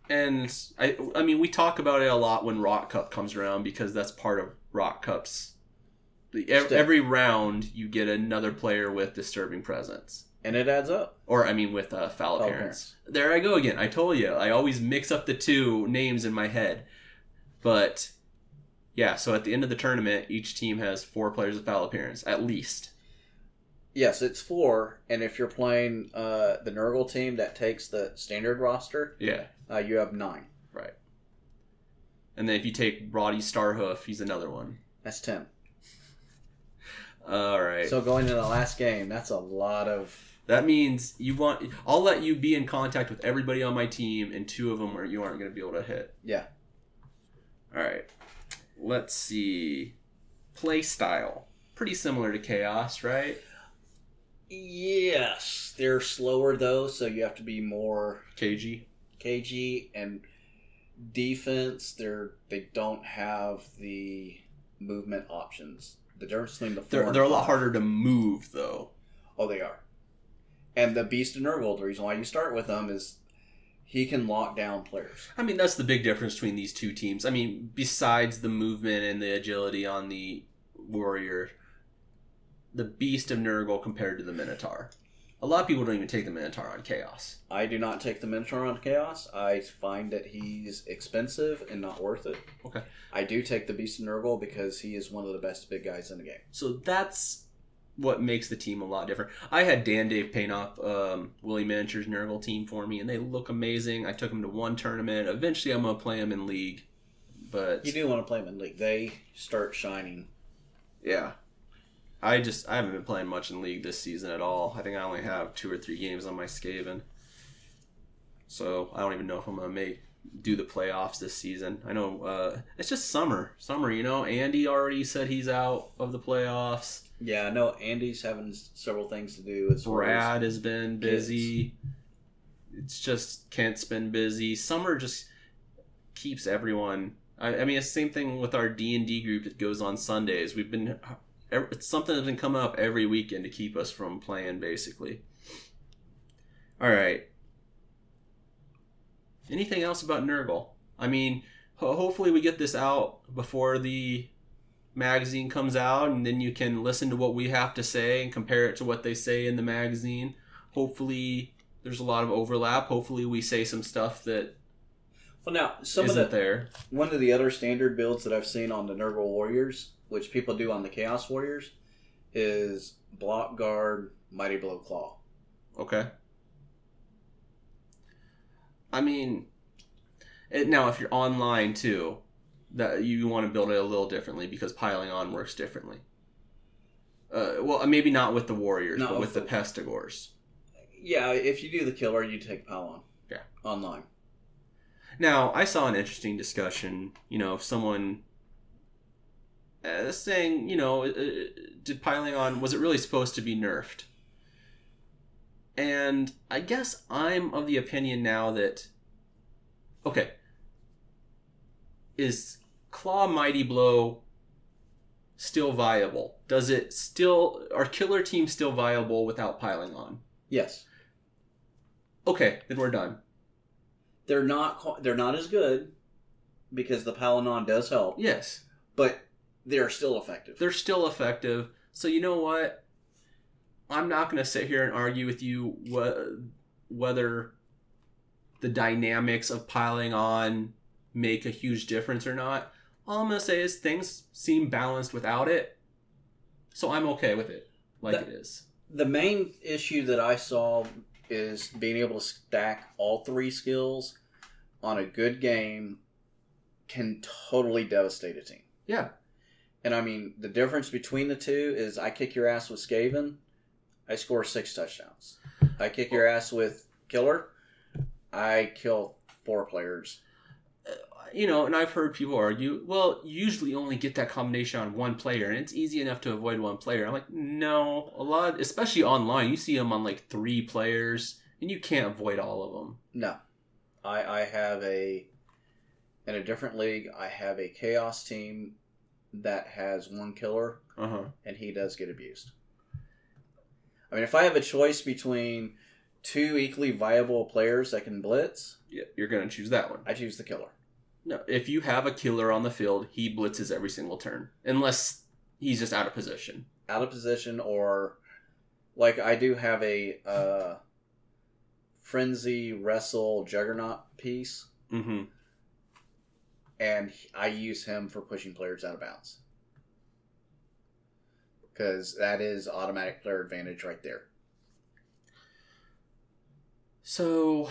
and I, I mean, we talk about it a lot when Rock Cup comes around because that's part of Rock Cups. The, every round, you get another player with disturbing presence, and it adds up. or I mean, with uh, foul, Foul appearance. There I go again. I told you, I always mix up the two names in my head, but yeah. So at the end of the tournament, each team has four players with foul appearance at least. Yes, it's four, and if you're playing uh, the Nurgle team that takes the standard roster, Yeah, uh, you have nine. right. And then if you take Roddy Starhoof, he's another one. That's ten. All right. So going to the last game, that's a lot of. That means you want. I'll let you be in contact with everybody on my team, and two of them where you aren't going to be able to hit. Yeah. All right. Let's see. Play style. Pretty similar to chaos, right? Yes, they're slower though, so you have to be more KG. cagey and defense. They're they don't have the movement options. The difference between the four They're they're a lot harder to move though. Oh, they are. And the Beast of Nurgle, the reason why you start with them is he can lock down players. I mean, that's the big difference between these two teams. I mean, besides the movement and the agility on the warrior, the beast of Nurgle compared to the Minotaur. A lot of people don't even take the Minotaur on chaos. I do not take the Minotaur on Chaos. I find that he's expensive and not worth it. Okay. I do take the Beast of Nurgle because he is one of the best big guys in the game. So that's what makes the team a lot different. I had Dan Dave Painop, um, Willie Miniatures Nurgle team for me, and they look amazing. I took them to one tournament. Eventually, I'm gonna play them in league, but You do want to play them in League. They start shining. yeah, I just I haven't been playing much in league this season at all. I think I only have two or three games on my Skaven, so I don't even know if I'm gonna make do the playoffs this season. I know uh, it's just summer, summer. You know, Andy already said he's out of the playoffs. Yeah, I know Andy's having several things to do as far as Brad has been busy. It's just Kent's been busy. Summer just keeps everyone. I, I mean, it's the same thing with our D and D group that goes on Sundays. We've been it's something that's been coming up every weekend to keep us from playing, basically. All right. Anything else about Nurgle? I mean, ho- hopefully we get this out before the magazine comes out, and then you can listen to what we have to say and compare it to what they say in the magazine. Hopefully, there's a lot of overlap. Hopefully, we say some stuff that Well, now some isn't of the there. one of the other standard builds that I've seen on the Nurgle Warriors, which people do on the Chaos Warriors, is block guard, mighty blow claw. Okay. I mean, it, now if you're online too, that you want to build it a little differently because piling on works differently. Uh, well, maybe not with the warriors, Not but with with the pestigors. Yeah, if you do the killer, you take pile on. Yeah. Online. Now, I saw an interesting discussion. You know, if someone uh, saying, you know, uh, did piling on was it really supposed to be nerfed? And I guess I'm of the opinion now that okay, is claw mighty blow still viable? Does it still are killer teams still viable without piling on? Yes. Okay, then we're done. They're not they're not as good because the pile on does help, Yes, but they're still effective. they're still effective. So you know what? I'm not going to sit here and argue with you wh- whether the dynamics of piling on make a huge difference or not. All I'm going to say is things seem balanced without it. So I'm okay with it like That- it is. the main issue that I saw is being able to stack all three skills on a good game can totally devastate a team. Yeah. And I mean, the difference between the two is I kick your ass with Skaven, I score six touchdowns. I kick your ass with Killer, I kill four players. Uh, you know, and I've heard people argue, well, you usually only get that combination on one player, and it's easy enough to avoid one player. I'm like, no, a lot, especially online, you see them on like three players, and you can't avoid all of them. No. I, I have a, in a different league, I have a Chaos team that has one killer Uh huh. and he does get abused. I mean, if I have a choice between two equally viable players that can blitz, Yeah, you're gonna choose that one. I choose the killer. No, if you have a killer on the field, he blitzes every single turn, unless he's just out of position. Out of position, or like I do have a uh, frenzy wrestle juggernaut piece, Mm-hmm. And I use him for pushing players out of bounds because that is automatic player advantage right there. So,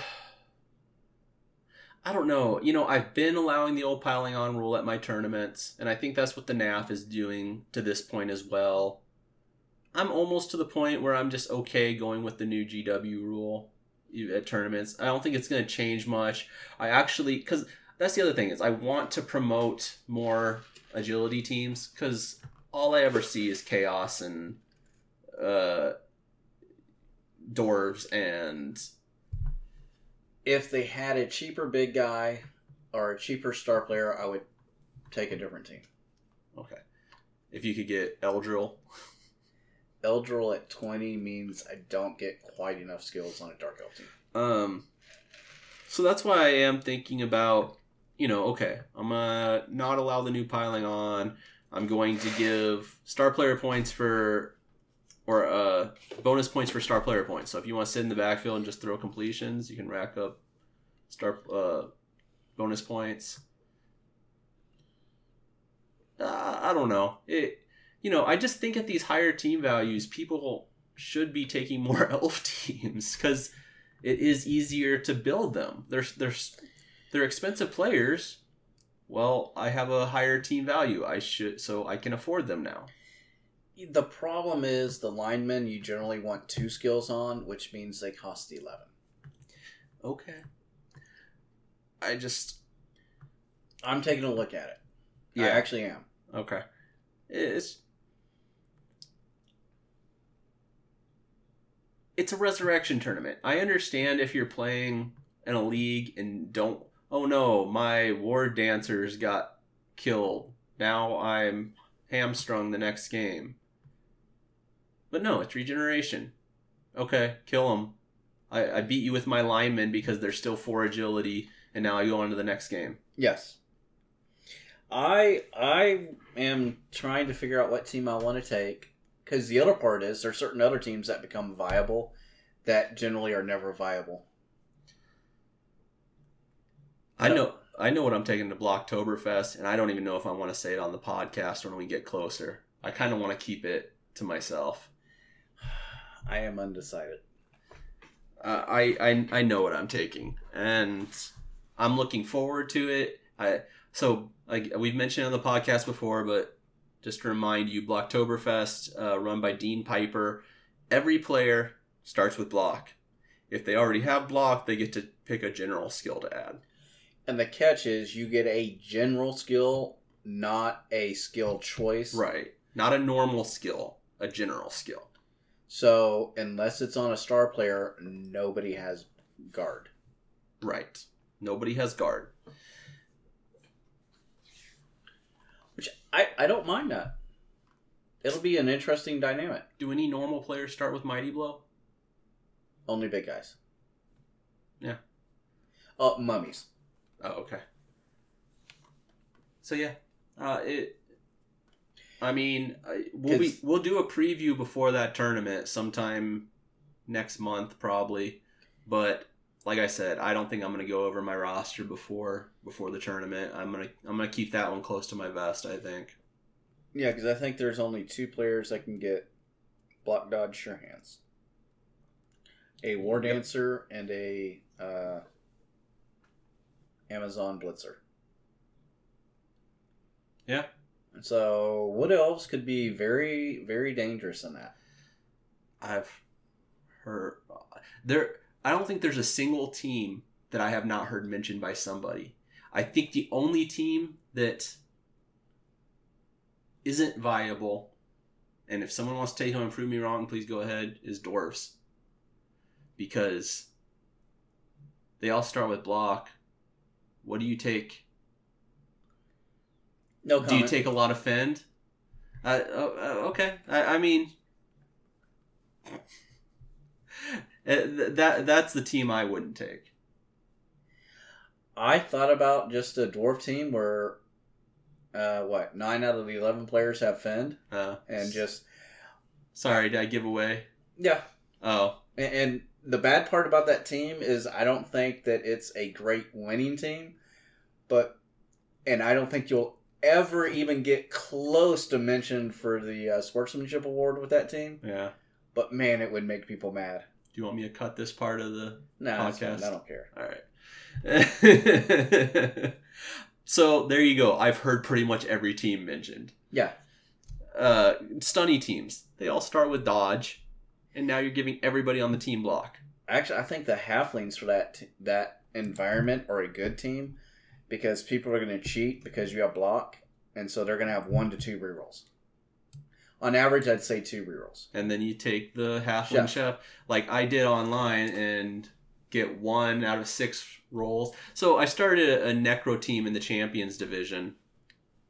I don't know. You know, I've been allowing the old piling on rule at my tournaments, and I think that's what the NAF is doing to this point as well. I'm almost to the point where I'm just okay going with the new GW rule at tournaments. I don't think it's going to change much. I actually, because that's the other thing is I want to promote more agility teams because all I ever see is chaos and uh, dwarves and If they had a cheaper big guy or a cheaper star player, I would take a different team. Okay. If you could get Eldril. Eldril at 20 means I don't get quite enough skills on a Dark Elf team. Um so that's why I am thinking about, you know, okay, I'm gonna not allow the new piling on. I'm going to give star player points for or uh bonus points for star player points. So if you want to sit in the backfield and just throw completions, you can rack up star uh bonus points. Uh, I don't know. It you know, I just think at these higher team values, people should be taking more elf teams because it is easier to build them. They're they're they're expensive players. Well, I have a higher team value. I should so I can afford them now. The problem is the linemen you generally want two skills on, which means they cost 11. Okay. I just I'm taking a look at it. I Yeah. actually am. okay. It's it's a resurrection tournament. I understand if you're playing in a league and don't oh no, my wardancers got killed. Now I'm hamstrung the next game. But no, it's regeneration. Okay, kill them. I, I beat you with my linemen because they're still four agility, and now I go on to the next game. Yes. I I am trying to figure out what team I want to take because the other part is there are certain other teams that become viable that generally are never viable. I know I know what I'm taking to Blocktoberfest, and I don't even know if I want to say it on the podcast when we get closer. I kind of want to keep it to myself. I am undecided. Uh, I, I I know what I'm taking, and I'm looking forward to it. I so like we've mentioned on the podcast before, but just to remind you, Blocktoberfest, uh, run by Dean Piper. Every player starts with block. If they already have block, they get to pick a general skill to add. And the catch is you get a general skill, not a skill choice. Right, not a normal skill, a general skill. So unless it's on a star player, nobody has guard. Right. Nobody has guard. Which I, I don't mind that. It'll be an interesting dynamic. Do any normal players start with Mighty Blow? Only big guys. Yeah. Oh, mummies. Oh, okay. So yeah, uh, it. I mean, we'll be we'll do a preview before that tournament sometime next month probably, but like I said, I don't think I'm gonna go over my roster before before the tournament. I'm gonna I'm gonna keep that one close to my vest. I think. Yeah, because I think there's only two players that can get block dodge sure hands. A war Yep. dancer and a uh, Amazon blitzer. Yeah. So wood elves could be very very dangerous in that. I've heard there. I don't think there's a single team that I have not heard mentioned by somebody. I think the only team that isn't viable, and if someone wants to take home and prove me wrong, please go ahead, is dwarves. Because they all start with block. What do you take? No Do you take a lot of fend? Uh, oh, uh, okay. I, I mean, uh, that that's the team I wouldn't take. I thought about just a dwarf team where, uh, what nine out of the eleven players have fend, Uh, and just sorry, did I give away? yeah. Oh, And, and the bad part about that team is I don't think that it's a great winning team, but and I don't think you'll ever even get close to mention for the uh, sportsmanship award with that team. yeah. But man, it would make people mad. Do you want me to cut this part of the No, Podcast. I don't care. All right. so there you go. I've heard pretty much every team mentioned. Yeah, Uh, Stunty teams. They all start with dodge, and now you're giving everybody on the team block. actually, I think the halflings for that t- that environment are a good team because people are going to cheat because you have block, and so they're going to have one to two rerolls. On average, I'd say two rerolls. and then you take the halfling Chef. chef. like I did online and get one out of six rolls. So I started a, a necro team in the champions division,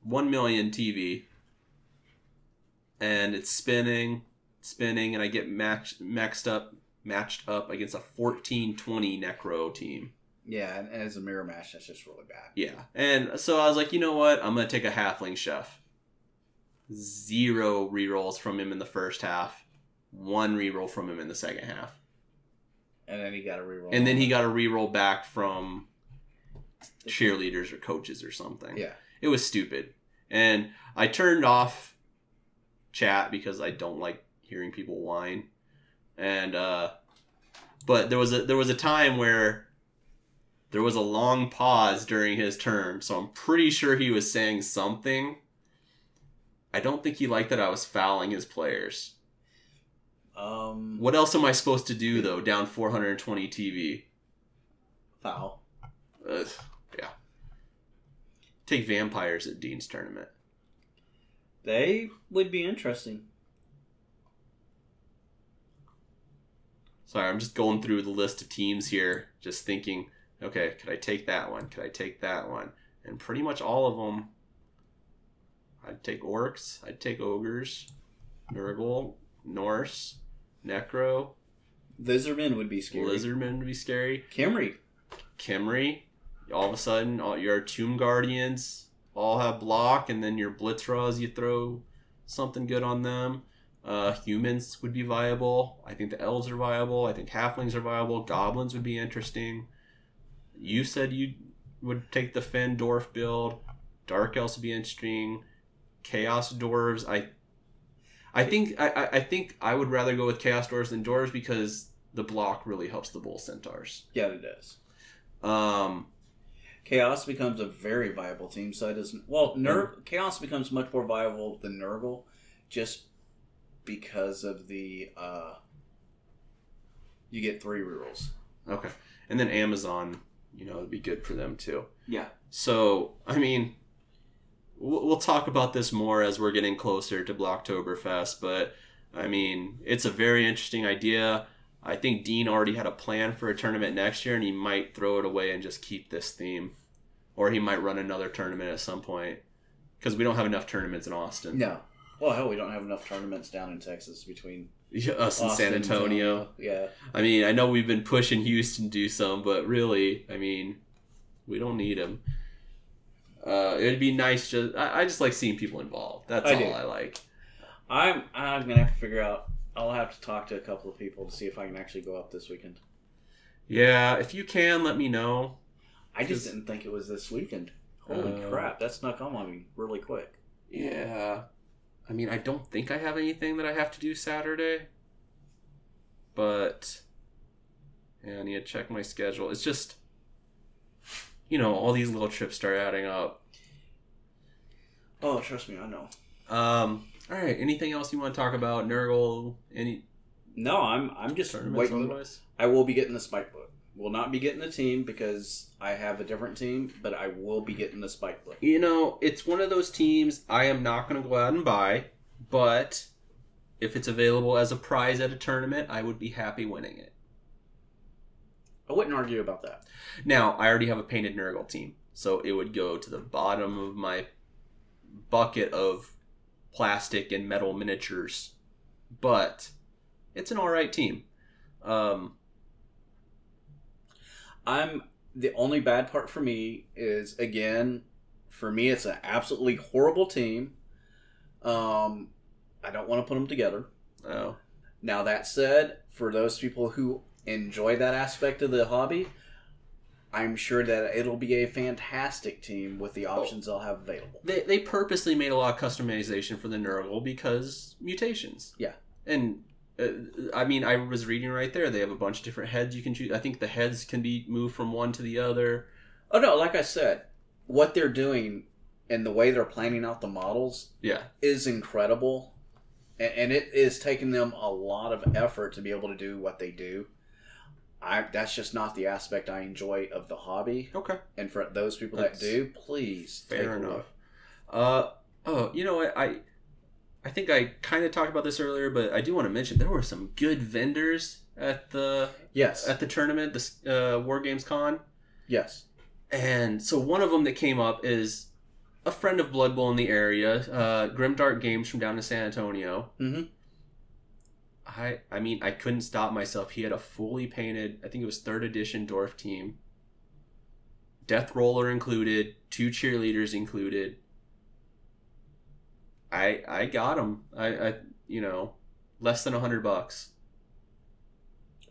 one million TV, and it's spinning, spinning, and I get matched maxed up, matched up against a fourteen twenty necro team. Yeah, and, as a mirror match, that's just really bad. Yeah, and so I was like, you know what? I'm gonna take a halfling chef. Zero rerolls from him in the first half, one reroll from him in the second half. And then he got a reroll. and then he got a reroll back from cheerleaders or coaches or something. Yeah. It was stupid. And I turned off chat because I don't like hearing people whine. And uh but there was a there was a time where there was a long pause during his turn, so I'm pretty sure he was saying something. I don't think he liked that I was fouling his players. Um, What else am I supposed to do though, down 420 TV? foul? Ugh, yeah. Take vampires at Dean's tournament. They would be interesting. Sorry, I'm just going through the list of teams here, just thinking, okay, could I take that one? Could I take that one? And pretty much all of them, I'd take orcs, I'd take ogres, Nurgle, Norse, Necro, Lizardmen would be scary. Lizardmen would be scary, Khemri. Khemri. All of a sudden, all your Tomb Guardians, all have block, and then your Blitz-Ras, you throw something good on them. Uh, humans would be viable. I think the elves are viable. I think halflings are viable. Goblins would be interesting. You said you would take the fend dwarf build. Dark elves would be interesting. Chaos dwarves. I, I think I, I- think I would rather go with chaos dwarves than dwarves because the block really helps the bull centaurs. Yeah, it does. Um, Chaos becomes a very viable team, so it doesn't. Well, Ner- Chaos becomes much more viable than Nurgle, just because of the. uh You get three rerolls. Okay. And then Amazon, you know, it'd be good for them too. Yeah. So, I mean, we'll, we'll talk about this more as we're getting closer to Blocktoberfest, but I mean, it's a very interesting idea. I think Dean already had a plan for a tournament next year, and he might throw it away and just keep this theme. Or he might run another tournament at some point. Because we don't have enough tournaments in Austin. No. Well, hell, we don't have enough tournaments down in Texas between Yeah, Us Austin San Antonio. Yeah. I mean, I know we've been pushing Houston to do some, but really, I mean, we don't need them. Uh, it'd be nice just I, I just like seeing people involved. That's I all do. I like. I'm I'm gonna have to figure out. I'll have to talk to a couple of people to see if I can actually go up this weekend. Yeah, if you can, let me know. I just didn't think it was this weekend. Holy Uh, crap, that snuck on me really quick. Yeah, I mean, I don't think I have anything that I have to do Saturday, but yeah, I need to check my schedule. It's just, you know, all these little trips start adding up. Oh, trust me, I know. Um, all right, anything else you want to talk about, Nurgle? Any No, I'm I'm just waiting. otherwise? I will be getting the spike book. Will not be getting the team because I have a different team, but I will be getting the spike book. You know, it's one of those teams I am not going to go out and buy, but if it's available as a prize at a tournament, I would be happy winning it. I wouldn't argue about that. Now, I already have a painted Nurgle team, so it would go to the bottom of my bucket of plastic and metal miniatures, but it's an alright team. Um, I'm the only bad part for me is again, for me it's an absolutely horrible team. Um, I don't want to put them together. oh, Now that said, for those people who enjoy that aspect of the hobby, I'm sure that it'll be a fantastic team with the options they'll have available. they, they purposely made a lot of customization for the Nurgle because mutations. Yeah. And I mean, I was reading right there. They have a bunch of different heads you can choose. I think the heads can be moved from one to the other. Oh no, like I said, what they're doing and the way they're planning out the models Yeah. is incredible, and, and it is taking them a lot of effort to be able to do what they do. I that's just not the aspect I enjoy of the hobby, Okay. and for those people That's that do, please take Fair enough. Uh oh, you know what? I I think I kind of talked about this earlier, but I do want to mention there were some good vendors at the Yes, at the tournament, this uh, War Games Con. yes, And so one of them that came up is a friend of Blood Bowl in the area, uh, Grimdark Games from down in San Antonio. Mm-hmm. I I mean I couldn't stop myself. He had a fully painted, I think it was third edition dwarf team. Death roller included, two cheerleaders included. I I got them. I I you know less than a hundred bucks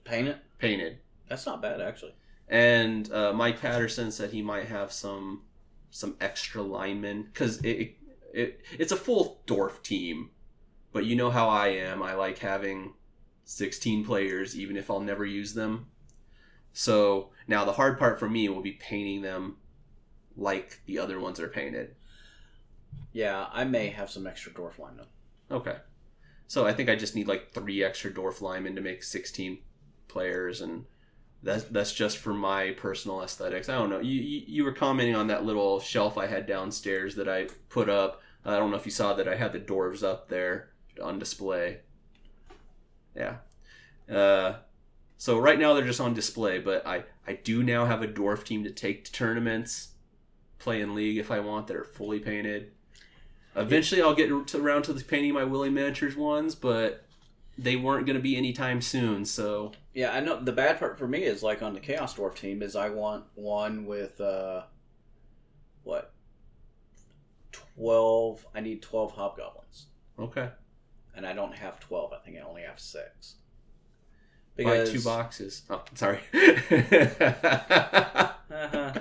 Painted. painted. That's not bad actually. And uh, Mike Patterson said he might have some some extra linemen because it, it it it's a full dwarf team, but you know how I am. I like having sixteen players, even if I'll never use them. So now the hard part for me will be painting them like the other ones are painted. Yeah, I may have some extra dwarf linemen. Okay. So I think I just need like three extra dwarf linemen to make sixteen players, and that's that's just for my personal aesthetics. I don't know. You you, you were commenting on that little shelf I had downstairs that I put up. I don't know if you saw that I had the dwarves up there on display. Yeah. Uh, so right now they're just on display, but I I do now have a dwarf team to take to tournaments, play in league if I want that are fully painted. Eventually, I'll get to, around to the painting my Willy miniatures ones, but they weren't going to be anytime soon. So Yeah, I know. The bad part for me is like on the Chaos Dwarf team is I want one with uh, what twelve. I need twelve hobgoblins, Okay. and I don't have twelve. I think I only have six. Buy two boxes. Oh, sorry. Uh-huh,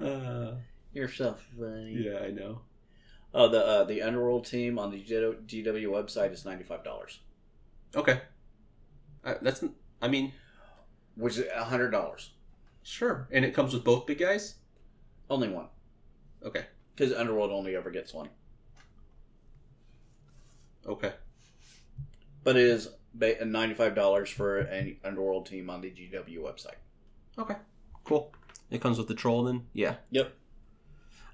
uh-huh. Uh, You're so funny. yeah, I know. Oh, the uh, the Underworld team on the GW website is ninety five dollars, Okay. Uh, that's. I mean, which is hundred dollars. sure. And it comes with both big guys. Only one, Okay. because Underworld only ever gets one. Okay. But it is ninety five dollars for an Underworld team on the GW website. Okay. Cool. It comes with the troll then. Yeah. Yep.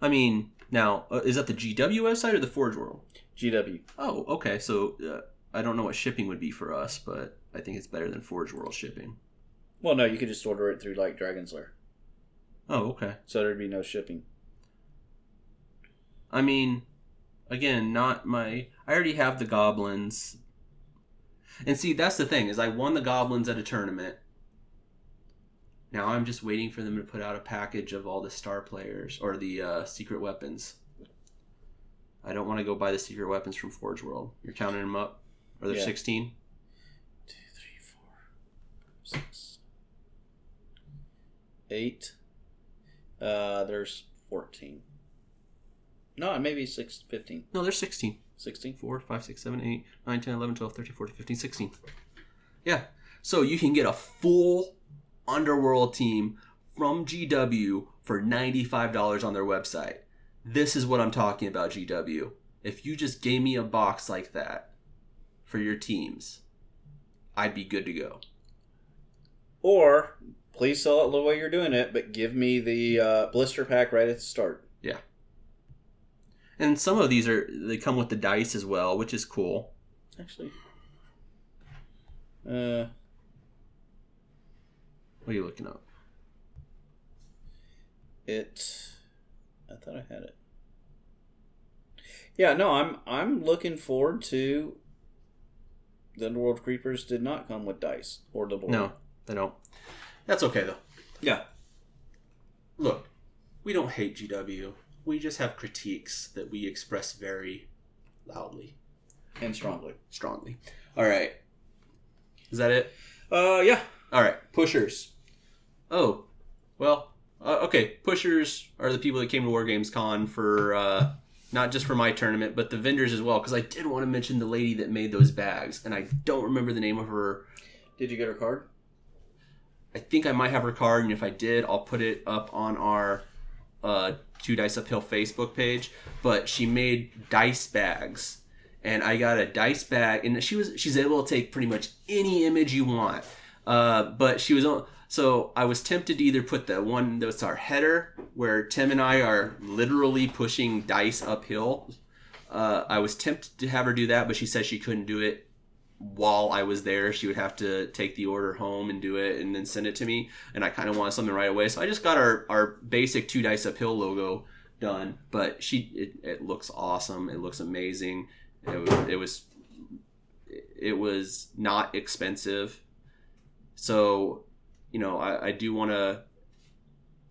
I mean, now uh, is that the GW website or the Forge World? GW. Oh, okay. So uh, I don't know what shipping would be for us, but I think it's better than Forge World shipping. Well, no, you could just order it through like Dragon's Lair, Oh, okay. so there'd be no shipping. I mean, again, not my. I already have the goblins. And see, that's the thing is, I won the goblins at a tournament. Now I'm just waiting for them to put out a package of all the star players or the uh, secret weapons. I don't want to go buy the secret weapons from Forge World. You're counting them up? Are there Yeah. 16? Two, three, four, six, eight. Uh, there's fourteen. No, maybe six, 15. No, there's 16. 16. 4, 5, 6, 7, 8, 9, 10, 11, 12, 13, 14, 15, 16. Yeah. So you can get a full Underworld team from GW for $95 on their website. This is what I'm talking about, GW. If you just gave me a box like that for your teams, I'd be good to go. Or please sell it the way you're doing it, but give me the uh, blister pack right at the start. Yeah. And some of these are they come with the dice as well, which is cool. Actually, uh, What are you looking up? it. I thought I had it. Yeah, no, I'm I'm looking forward to. The Underworld Creepers did not come with dice or the board. No, they don't. That's okay though. Yeah. Look, we don't hate GW. We just have critiques that we express very loudly, and strongly. strongly. All right. Is that it? Uh, yeah. All right. Pushers. Oh, well, uh, okay. Pushers are the people that came to War Games Con for uh, not just for my tournament, but the vendors as well. Because I did want to mention the lady that made those bags, and I don't remember the name of her. Did you get her card? I think I might have her card, and if I did, I'll put it up on our uh, Two Dice Uphill Facebook page. But she made dice bags, and I got a dice bag, and she was she's able to take pretty much any image you want. Uh, but she was on. So I was tempted to either put the one that's our header, where Tim and I are literally pushing dice uphill. Uh, I was tempted to have her do that, but she said she couldn't do it while I was there. She would have to take the order home and do it and then send it to me. And I kind of wanted something right away. So I just got our, our basic two dice uphill logo done. But she, it, it looks awesome. It looks amazing. It was, it was, it was not expensive. So, you know, I, I do want to,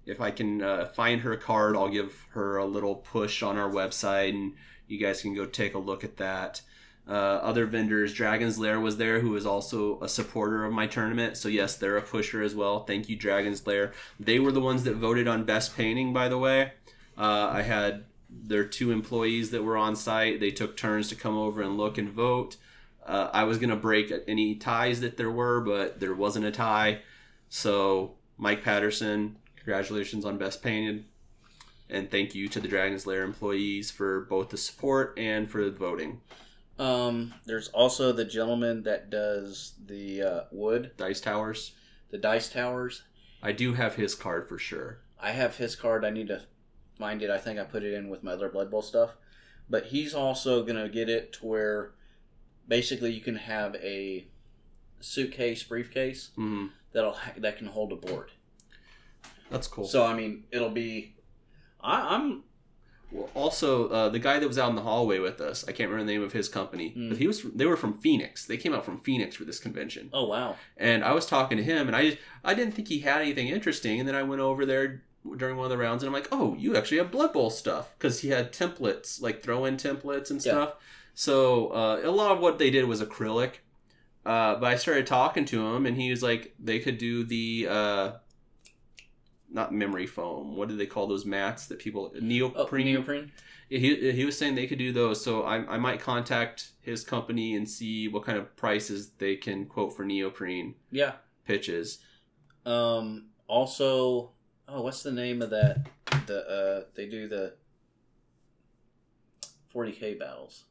if I can uh, find her card, I'll give her a little push on our website and you guys can go take a look at that uh, other vendors. Dragon's Lair was there, who is also a supporter of my tournament. So yes, they're a pusher as well. Thank you, Dragon's Lair. They were the ones that voted on best painting, by the way. Uh, I had their two employees that were on site. They took turns to come over and look and vote. Uh, I was gonna break any ties that there were, but there wasn't a tie. So Mike Patterson, congratulations on best painted. And thank you to the Dragon's Lair employees for both the support and for the voting. Um, there's also the gentleman that does the uh, wood, Dice Towers. the dice towers. I do have his card for sure. I have his card. I need to find it. I think I put it in with my other Blood Bowl stuff. But he's also gonna get it to where basically you can have a suitcase, briefcase Mm, that'll that can hold a board. that's cool. So I mean, it'll be. I, I'm well, also, uh, the guy that was out in the hallway with us, I can't remember the name of his company, Mm. but he was. From, they were from Phoenix. They came out from Phoenix for this convention, oh wow. and I was talking to him, and I I didn't think he had anything interesting, and then I went over there during one of the rounds, and I'm like, "Oh, you actually have Blood Bowl stuff," because he had templates, like throw-in templates and Yeah. stuff. So uh, a lot of what they did was acrylic. Uh, but I started talking to him, and he was like, they could do the uh, not memory foam. What do they call those mats that people Oh, neoprene? neoprene. he, he was saying they could do those so I, I might contact his company and see what kind of prices they can quote for neoprene Yeah. pitches Um. Also, oh, what's the name of that? The uh, they do the 40k battles.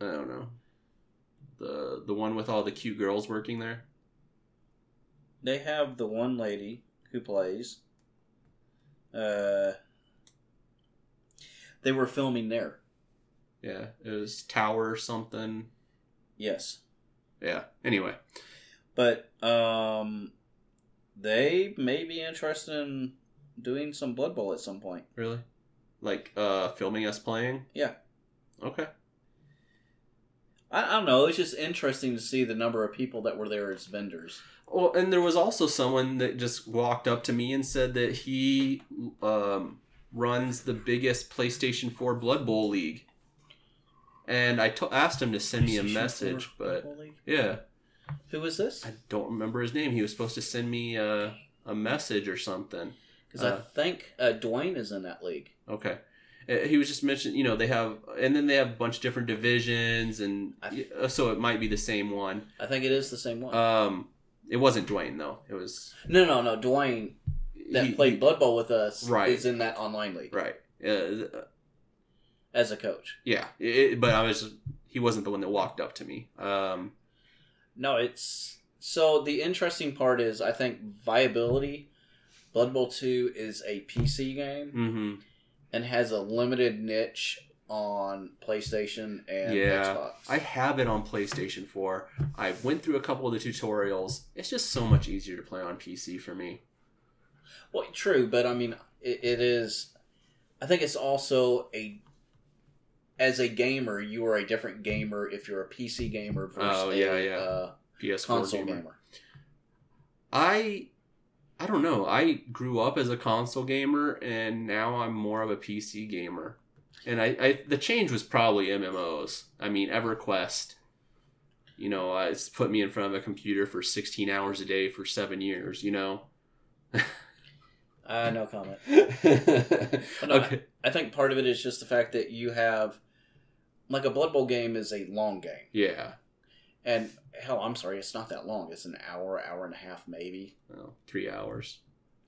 i don't know the the one with all the cute girls working there They have the one lady who plays. Uh. They were filming there. yeah it was tower something Yes. yeah anyway But um, they may be interested in doing some Blood Bowl at some point. really like uh filming us playing Yeah. okay I, I don't know. It's just interesting to see the number of people that were there as vendors. Well, and there was also someone that just walked up to me and said that he um, runs the biggest PlayStation 4 Blood Bowl league. And I to- asked him to send me a message, but Blood Bowl League? yeah, who was this? I don't remember his name. He was supposed to send me a, a message or something. Because uh, I think uh, Dwayne is in that league. Okay. Uh, He was just mentioning, you know, they have, and then they have a bunch of different divisions, and I- uh, so it might be the same one. I think it is the same one. Um, it wasn't Dwayne though. It was no, no, no. Dwayne that he- played he- Blood Bowl with us Right. is in that online league right. Uh, as a coach. Yeah, it, but I was he wasn't the one that walked up to me. Um, No, it's so the interesting part is I think viability. Blood Bowl Two is a PC game hmm and has a limited niche on PlayStation and Yeah, Xbox. I have it on PlayStation 4. I went through a couple of the tutorials. It's just so much easier to play on PC for me. Well, true, but I mean, it, it is. I think it's also a. As a gamer, you are a different gamer if you're a PC gamer versus Oh, yeah, a yeah. Uh, PS4 console gamer. gamer. I I don't know. I grew up as a console gamer and now I'm more of a PC gamer. And I, I the change was probably MMOs. I mean EverQuest. You know, uh, it's put me in front of a computer for 16 hours a day for 7 years, you know. Uh, no comment. okay. I think part of it is just the fact that you have, like, a Blood Bowl game is a long game, Yeah. And hell, I'm sorry, it's not that long. It's an hour, hour and a half, maybe. Well, 3 hours.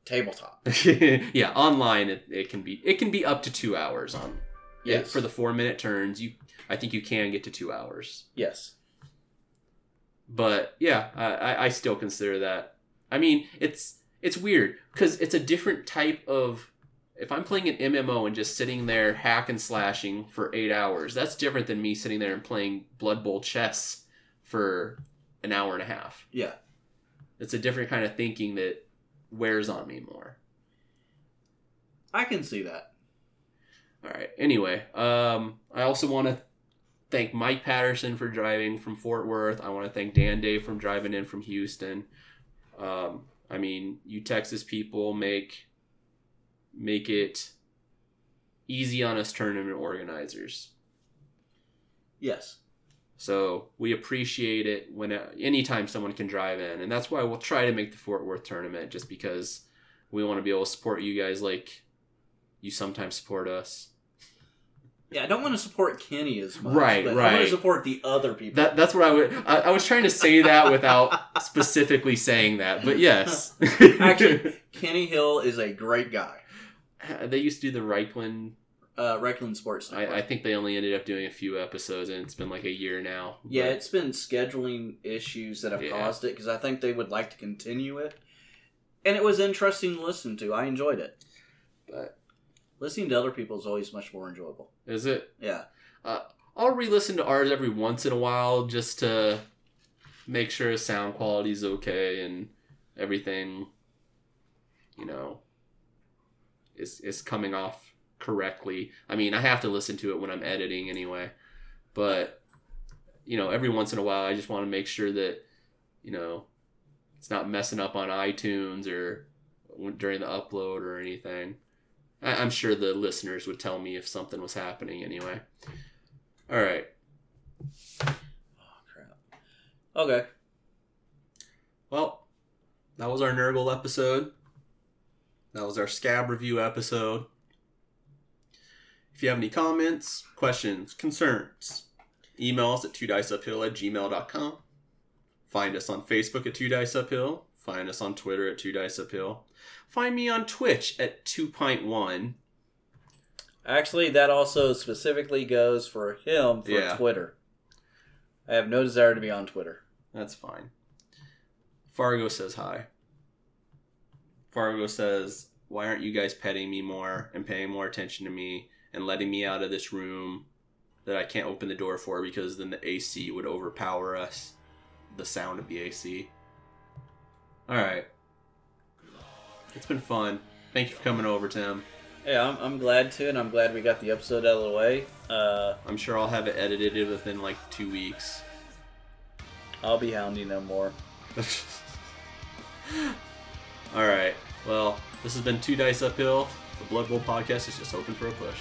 Tabletop. yeah, online it, it can be it can be up to 2 hours on Yes. for the 4 minute turns. You I think you can get to 2 hours. Yes. but yeah, I, I- I still consider that. I mean, it's it's weird because it's a different type of. If I'm playing an MMO and just sitting there hack and slashing for eight hours, that's different than me sitting there and playing Blood Bowl chess for an hour and a half. Yeah. It's a different kind of thinking that wears on me more. I can see that. All right. Anyway, um, I also want to thank Mike Patterson for driving from Fort Worth. I want to thank Dan Day from driving in from Houston. Um, I mean, you Texas people make make it easy on us tournament organizers. Yes. So we appreciate it when uh, anytime someone can drive in, and that's why we'll try to make the Fort Worth tournament, just because we want to be able to support you guys like you sometimes support us. Yeah, I don't want to support Kenny as much. Right, but I want to support the other people. That that's what I would. I, I was trying to say that without specifically saying that, but yes. Actually- Kenny Hill is a great guy. they used to do the Reikland. Uh, Reikland Sports I, Network. I think they only ended up doing a few episodes, and it's been like a year now. yeah, it's been scheduling issues that have Yeah. caused it because I think they would like to continue it. And it was interesting to listen to. I enjoyed it. but Listening to other people is always much more enjoyable. is it? Yeah. I'll re-listen to ours every once in a while just to make sure sound quality is okay and everything, you know, is is coming off correctly. I mean, I have to listen to it when I'm editing anyway, but you know, every once in a while, I just want to make sure that you know it's not messing up on iTunes or during the upload or anything. I, I'm sure the listeners would tell me if something was happening anyway. All right. Oh crap. Okay. Well, that was our Nurgle episode. That was our Scab review episode. If you have any comments, questions, concerns, email us at two dice uphill at gmail.com. Find us on Facebook at two dice uphill. Find us on Twitter at two dice uphill. Find me on Twitch at two point one. Actually, that also specifically goes for him for Yeah. Twitter. I have no desire to be on Twitter. That's fine. Fargo says hi. Fargo says, Why aren't you guys petting me more and paying more attention to me and letting me out of this room that I can't open the door for because then the AC would overpower us? The sound of the AC. Alright. It's been fun. Thank you for coming over, Tim. Yeah, I'm, I'm glad to, and I'm glad we got the episode out of the way. Uh, I'm sure I'll have it edited within like two weeks. I'll be hounding no more. Alright. Well, this has been Two Dice Uphill. The Blood Bowl podcast is just hoping for a push.